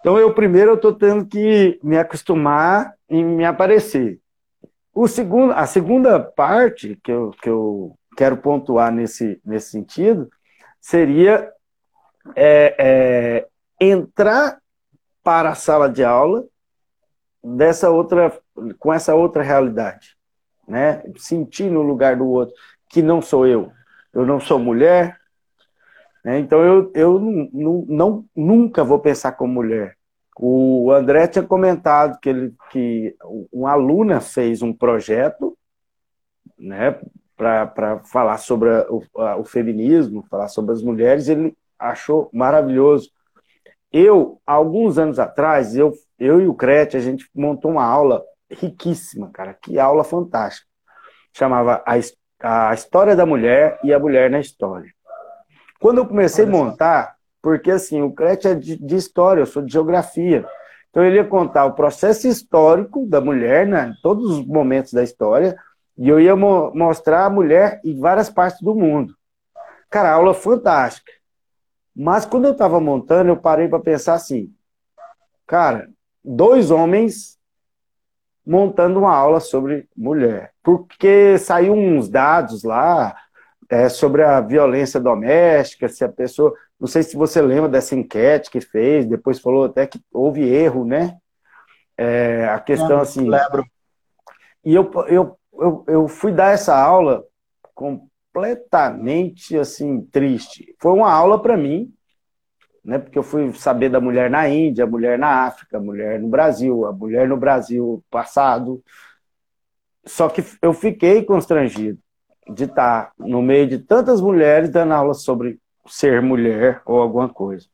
Então eu primeiro estou tendo que me acostumar e me aparecer. O segundo, a segunda parte que eu, que eu quero pontuar nesse, nesse sentido seria é, é, entrar para a sala de aula dessa outra, com essa outra realidade, né? Sentir no lugar do outro que não sou eu, eu não sou mulher, né? então eu, eu não, não, nunca vou pensar como mulher. O André tinha comentado que, ele, que uma aluna fez um projeto né, para falar sobre o, o, feminismo, falar sobre as mulheres, ele achou maravilhoso. Eu, alguns anos atrás, eu, eu e o Crete, a gente montou uma aula riquíssima, cara, que aula fantástica. Chamava a, a História da Mulher e a Mulher na História. Quando eu comecei a montar, porque assim, o Crete é de, de história, eu sou de geografia. Então ele ia contar o processo histórico da mulher, né, todos os momentos da história, e eu ia mo mostrar a mulher em várias partes do mundo. Cara, aula fantástica. Mas quando eu estava montando, eu parei para pensar assim, cara, dois homens montando uma aula sobre mulher. Porque saiu uns dados lá é, sobre a violência doméstica, se a pessoa. Não sei se você lembra dessa enquete que fez, depois falou até que houve erro, né? É, a questão assim. Lembro. E eu, eu eu, eu fui dar essa aula completamente assim triste. Foi uma aula para mim, né? Porque eu fui saber da mulher na Índia, mulher na África, mulher no Brasil, a mulher no Brasil passado. Só que eu fiquei constrangido de estar no meio de tantas mulheres dando aula sobre ser mulher ou alguma coisa.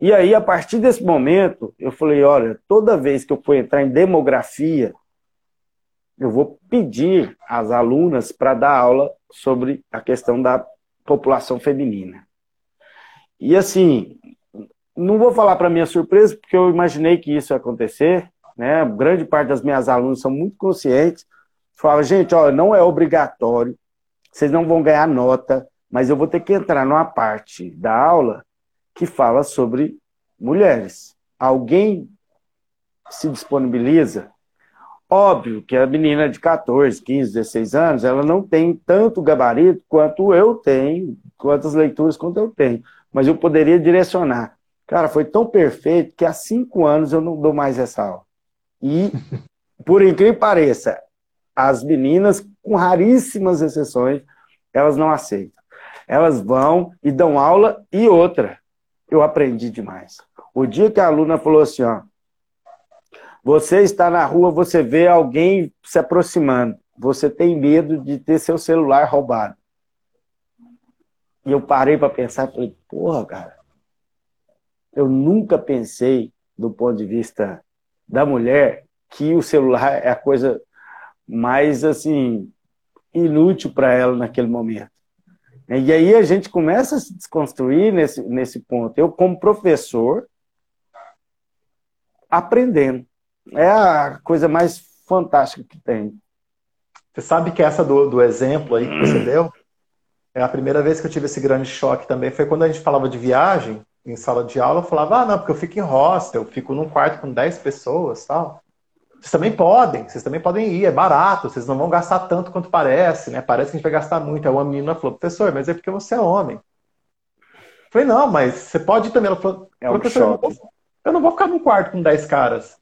E aí, a partir desse momento, eu falei: olha, toda vez que eu for entrar em demografia, eu vou pedir às alunas para dar aula sobre a questão da população feminina. E assim, não vou falar para minha surpresa, porque eu imaginei que isso ia acontecer, né? Grande parte das minhas alunas são muito conscientes. Fala, gente, ó, não é obrigatório, vocês não vão ganhar nota, mas eu vou ter que entrar numa parte da aula que fala sobre mulheres. Alguém se disponibiliza Óbvio que a menina de 14, 15, 16 anos, ela não tem tanto gabarito quanto eu tenho, quantas leituras quanto eu tenho. Mas eu poderia direcionar. Cara, foi tão perfeito que há cinco anos eu não dou mais essa aula. E, por incrível que pareça, as meninas, com raríssimas exceções, elas não aceitam. Elas vão e dão aula e outra. Eu aprendi demais. O dia que a aluna falou assim, ó, você está na rua, você vê alguém se aproximando. Você tem medo de ter seu celular roubado. E eu parei para pensar falei, porra, cara, eu nunca pensei, do ponto de vista da mulher, que o celular é a coisa mais, assim, inútil para ela naquele momento. E aí a gente começa a se desconstruir nesse, nesse ponto. Eu, como professor, aprendendo é a coisa mais fantástica que tem. Você sabe que essa do, do exemplo aí que você deu, é a primeira vez que eu tive esse grande choque também. Foi quando a gente falava de viagem em sala de aula, eu falava, ah, não, porque eu fico em hostel, eu fico num quarto com 10 pessoas tal. Vocês também podem, vocês também podem ir, é barato, vocês não vão gastar tanto quanto parece, né? Parece que a gente vai gastar muito. Aí uma menina falou, professor, mas é porque você é homem. Eu falei, não, mas você pode ir também. Ela falou, é um professor, eu não, vou, eu não vou ficar num quarto com 10 caras.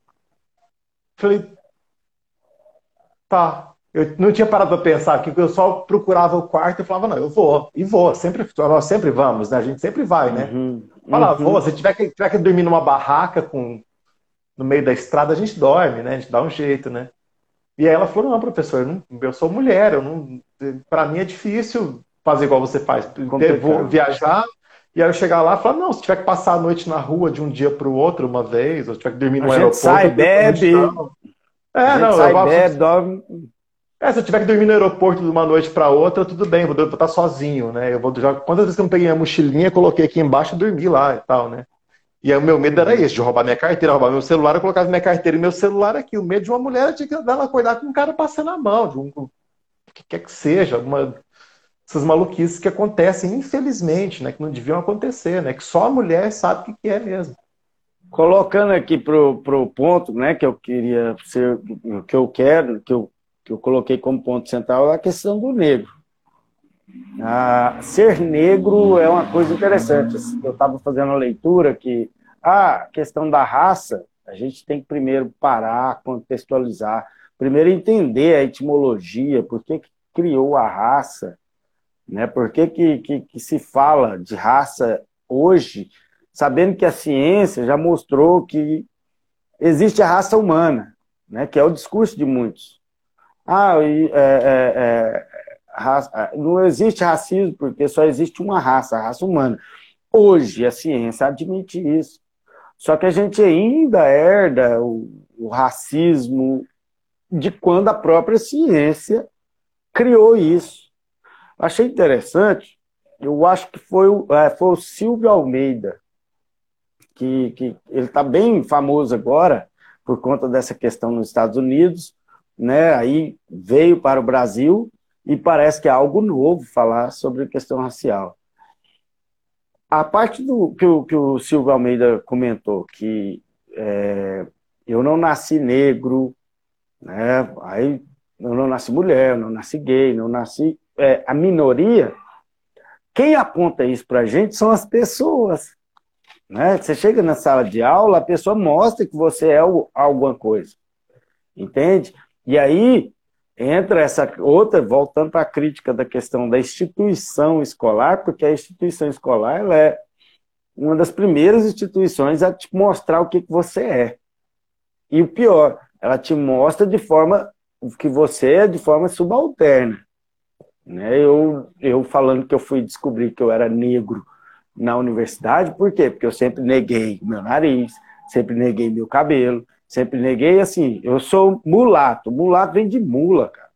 Falei, tá. Eu não tinha parado para pensar que eu só procurava o quarto e falava, não, eu vou, e vou, sempre, nós sempre vamos, né? A gente sempre vai, né? Uhum, Fala, uhum. vou, se tiver que, tiver que dormir numa barraca com, no meio da estrada, a gente dorme, né? A gente dá um jeito, né? E aí ela falou, não, professor, eu, não, eu sou mulher, eu não, para mim é difícil fazer igual você faz, vou viajar, e aí eu chegar lá e falar, não, se tiver que passar a noite na rua de um dia para o outro uma vez, ou tiver que dormir no a aeroporto... sai, bebe... É, a não, sai, eu, bebe, dorme... É, se eu tiver que dormir no aeroporto de uma noite para outra, tudo bem, vou estar sozinho, né? Eu vou já quantas vezes que eu não peguei a mochilinha, coloquei aqui embaixo e dormi lá e tal, né? E aí, o meu medo era esse, de roubar minha carteira, roubar meu celular, eu colocava minha carteira e meu celular aqui. O medo de uma mulher dar ela acordar com um cara passando a mão, de um o que quer que seja, alguma essas maluquices que acontecem, infelizmente, né? Que não deviam acontecer, né? Que só a mulher sabe o que é mesmo. Colocando aqui pro, pro ponto, né, que eu queria ser, que eu quero, que eu que eu coloquei como ponto central, é a questão do negro. Ah, ser negro é uma coisa interessante. Eu estava fazendo uma leitura que a questão da raça, a gente tem que primeiro parar, contextualizar, primeiro entender a etimologia, por que criou a raça, né? por que, que, que, que se fala de raça hoje, sabendo que a ciência já mostrou que existe a raça humana, né? que é o discurso de muitos. Ah, é, é, é, raça, não existe racismo porque só existe uma raça, a raça humana. Hoje a ciência admite isso. Só que a gente ainda herda o, o racismo de quando a própria ciência criou isso. Achei interessante, eu acho que foi, é, foi o Silvio Almeida, que, que ele está bem famoso agora por conta dessa questão nos Estados Unidos, né, aí veio para o Brasil e parece que é algo novo falar sobre a questão racial. A parte do que o, que o Silvio Almeida comentou, que é, eu não nasci negro, né, aí eu não nasci mulher, eu não nasci gay, não nasci. É, a minoria, quem aponta isso para a gente são as pessoas. Né? Você chega na sala de aula, a pessoa mostra que você é alguma coisa. Entende? E aí entra essa outra, voltando para a crítica da questão da instituição escolar, porque a instituição escolar ela é uma das primeiras instituições a te mostrar o que, que você é. E o pior, ela te mostra de forma que você é de forma subalterna. Né? Eu, eu falando que eu fui descobrir que eu era negro na universidade, por quê? Porque eu sempre neguei meu nariz, sempre neguei meu cabelo, Sempre neguei assim, eu sou mulato. Mulato vem de mula, cara.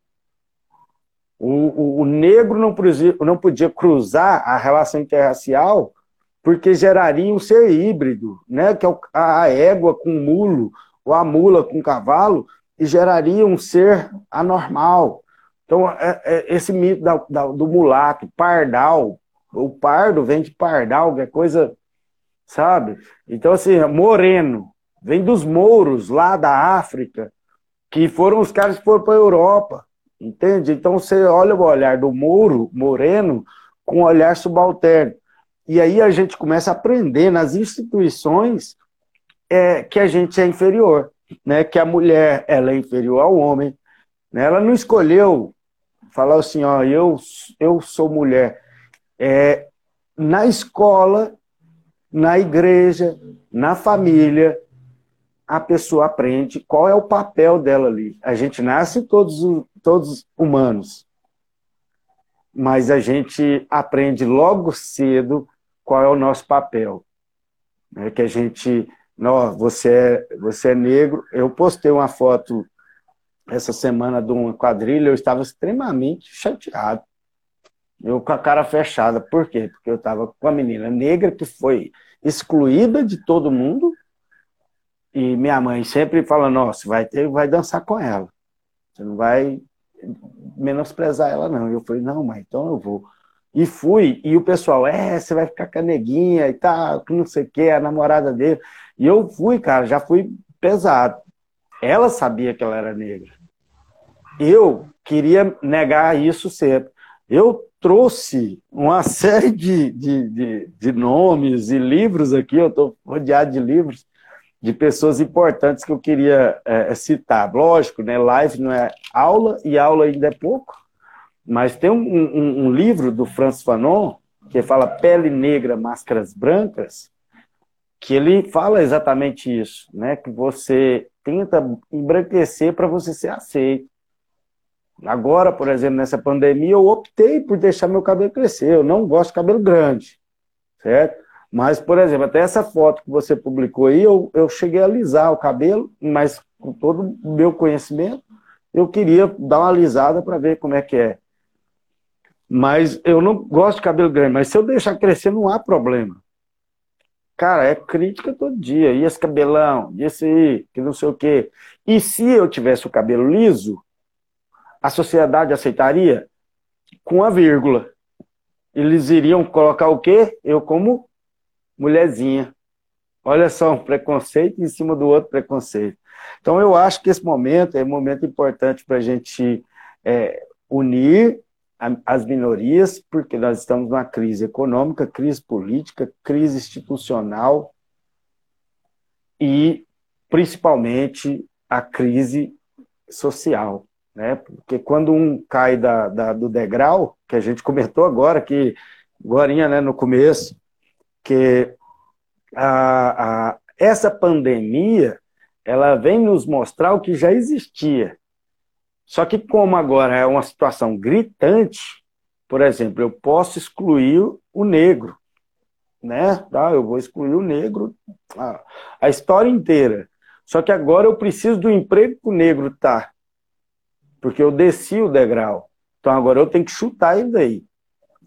O, o, o negro não não podia cruzar a relação interracial porque geraria um ser híbrido, né? que é a égua com mulo, ou a mula com cavalo, e geraria um ser anormal. Então, é, é esse mito da, da, do mulato, pardal, o pardo vem de pardal, que é coisa, sabe? Então, assim, moreno, vem dos mouros lá da África, que foram os caras que foram para a Europa, entende? Então você olha o olhar do mouro, moreno, com o olhar subalterno. E aí a gente começa a aprender nas instituições é, que a gente é inferior, né? que a mulher ela é inferior ao homem. Né? Ela não escolheu falar assim, ó, eu, eu sou mulher. É, na escola, na igreja, na família, a pessoa aprende qual é o papel dela ali. A gente nasce todos, todos humanos, mas a gente aprende logo cedo qual é o nosso papel. É que a gente, não, você é, você é negro. Eu postei uma foto essa semana de uma quadrilha, eu estava extremamente chateado. Eu com a cara fechada. Por quê? Porque eu estava com a menina negra que foi excluída de todo mundo, e minha mãe sempre fala, nossa, vai ter, vai dançar com ela. Você não vai menosprezar ela, não. Eu falei, não, mãe, então eu vou. E fui, e o pessoal, é, você vai ficar com a neguinha e tal, que não sei o que, a namorada dele. E eu fui, cara, já fui pesado. Ela sabia que ela era negra. Eu queria negar isso sempre. Eu trouxe uma série de, de, de, de nomes e livros aqui, eu estou rodeado de livros, de pessoas importantes que eu queria é, citar. Lógico, né, live não é aula e aula ainda é pouco, mas tem um, um, um livro do Francis Fanon que fala Pele Negra, Máscaras Brancas, que ele fala exatamente isso, né, que você tenta embranquecer para você ser aceito. Agora, por exemplo, nessa pandemia, eu optei por deixar meu cabelo crescer. Eu não gosto de cabelo grande, certo? Mas, por exemplo, até essa foto que você publicou aí, eu, eu cheguei a alisar o cabelo, mas com todo o meu conhecimento, eu queria dar uma alisada para ver como é que é. Mas eu não gosto de cabelo grande, mas se eu deixar crescer, não há problema. Cara, é crítica todo dia. E esse cabelão, e esse aí, que não sei o quê. E se eu tivesse o cabelo liso, a sociedade aceitaria? Com a vírgula. Eles iriam colocar o quê? Eu como mulherzinha. Olha só, um preconceito em cima do outro preconceito. Então, eu acho que esse momento é um momento importante para a gente é, unir as minorias, porque nós estamos numa crise econômica, crise política, crise institucional e, principalmente, a crise social. Né? Porque quando um cai da, da, do degrau, que a gente comentou agora, que agora né, no começo, que a, a, essa pandemia ela vem nos mostrar o que já existia. Só que como agora é uma situação gritante, por exemplo, eu posso excluir o negro, né? Tá? Eu vou excluir o negro, a, a história inteira. Só que agora eu preciso do emprego que o negro tá, porque eu desci o degrau. Então agora eu tenho que chutar ele daí.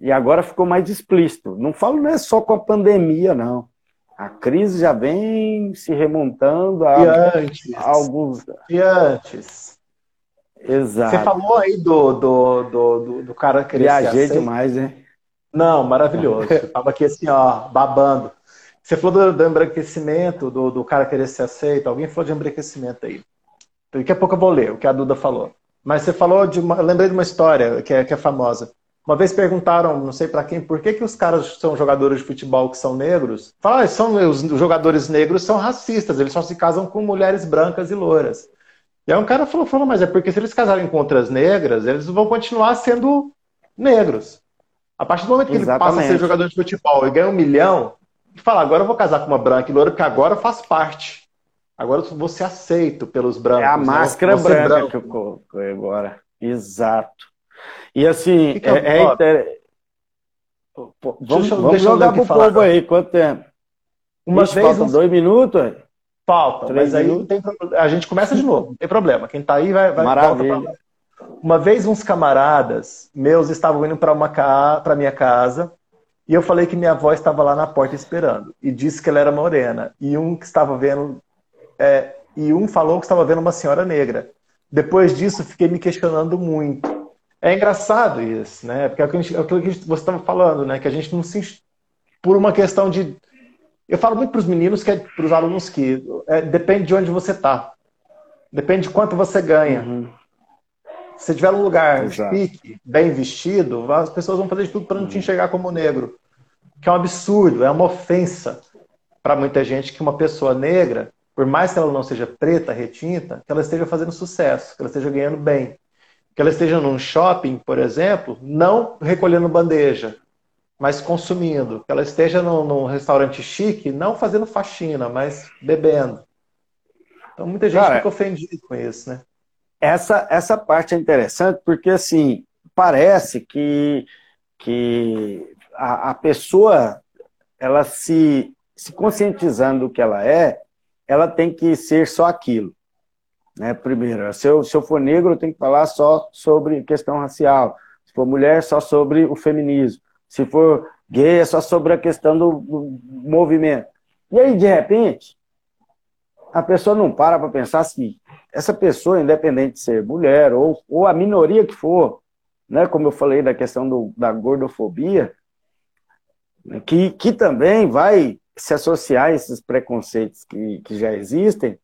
E agora ficou mais explícito. Não falo não é só com a pandemia, não. A crise já vem se remontando a, e antes, a alguns. E antes. Exato. Você falou aí do, do, do, do, do cara querer Viajei demais, né? Não, maravilhoso. Eu tava aqui assim, ó, babando. Você falou do, do embranquecimento, do, do cara querer ser aceito. Alguém falou de embranquecimento aí. Daqui a pouco eu vou ler o que a Duda falou. Mas você falou de uma. Eu lembrei de uma história que é, que é famosa. Uma vez perguntaram, não sei para quem, por que, que os caras são jogadores de futebol que são negros? Falaram, ah, são, os jogadores negros são racistas, eles só se casam com mulheres brancas e louras. E aí um cara falou, falou, mas é porque se eles casarem com outras negras, eles vão continuar sendo negros. A partir do momento que Exatamente. ele passa a ser jogador de futebol e ganha um milhão, e fala, agora eu vou casar com uma branca e loura, porque agora eu faço parte. Agora eu vou ser aceito pelos brancos. É a né? máscara branca que eu coloquei agora. Exato. E assim, é, é inter... Vamos, vamos jogar pro falar, povo aí, quanto tempo? Uma Ixi, vez uns... dois minutos? Falta, mas aí minutos. Tem... a gente começa de novo, não tem problema. Quem tá aí vai, vai Maravilha. Uma vez uns camaradas meus estavam indo para uma ca... para minha casa e eu falei que minha avó estava lá na porta esperando e disse que ela era morena e um que estava vendo é... e um falou que estava vendo uma senhora negra. Depois disso, fiquei me questionando muito é engraçado isso, né? Porque é aquilo que você estava falando, né? Que a gente não se. Por uma questão de. Eu falo muito para os meninos, que é para os alunos que é, depende de onde você está. Depende de quanto você ganha. Uhum. Se tiver um lugar pique, bem vestido, as pessoas vão fazer de tudo para não uhum. te enxergar como negro. Que é um absurdo, é uma ofensa para muita gente que uma pessoa negra, por mais que ela não seja preta, retinta, que ela esteja fazendo sucesso, que ela esteja ganhando bem que ela esteja num shopping, por exemplo, não recolhendo bandeja, mas consumindo. Que ela esteja num, num restaurante chique, não fazendo faxina, mas bebendo. Então muita gente Cara, fica ofendida com isso, né? Essa, essa parte é interessante porque, assim, parece que, que a, a pessoa, ela se, se conscientizando do que ela é, ela tem que ser só aquilo. Né? Primeiro, se eu, se eu for negro, eu tenho que falar só sobre questão racial. Se for mulher, só sobre o feminismo. Se for gay, é só sobre a questão do, do movimento. E aí, de repente, a pessoa não para para pensar se essa pessoa, independente de ser mulher ou, ou a minoria que for, né, como eu falei da questão do, da gordofobia, né, que, que também vai se associar a esses preconceitos que, que já existem,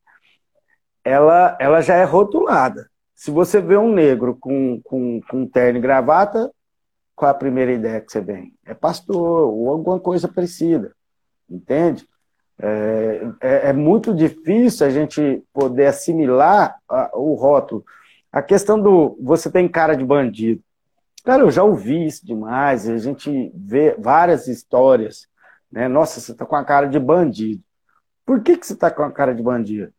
ela, ela já é rotulada. Se você vê um negro com, com, com terno e gravata, qual é a primeira ideia que você vem? É pastor ou alguma coisa parecida, entende? É, é, é muito difícil a gente poder assimilar a, o rótulo. A questão do você tem cara de bandido. Cara, eu já ouvi isso demais, a gente vê várias histórias. Né? Nossa, você está com a cara de bandido. Por que, que você está com a cara de bandido?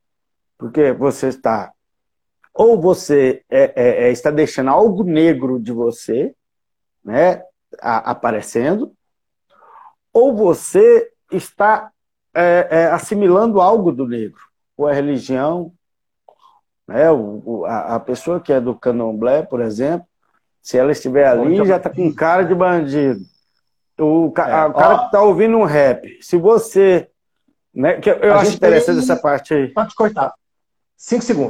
Porque você está. Ou você é, é, é, está deixando algo negro de você, né, a, aparecendo, ou você está é, é, assimilando algo do negro, ou é religião, Né? O, a, a, pessoa que é do candomblé, por exemplo, se ela estiver ali, já está com cara de bandido. O, é, a, o cara ó, que está ouvindo um rap, se você. Né, que eu, eu acho interessante tem... essa parte aí. Pode cortar. Cinco segundos.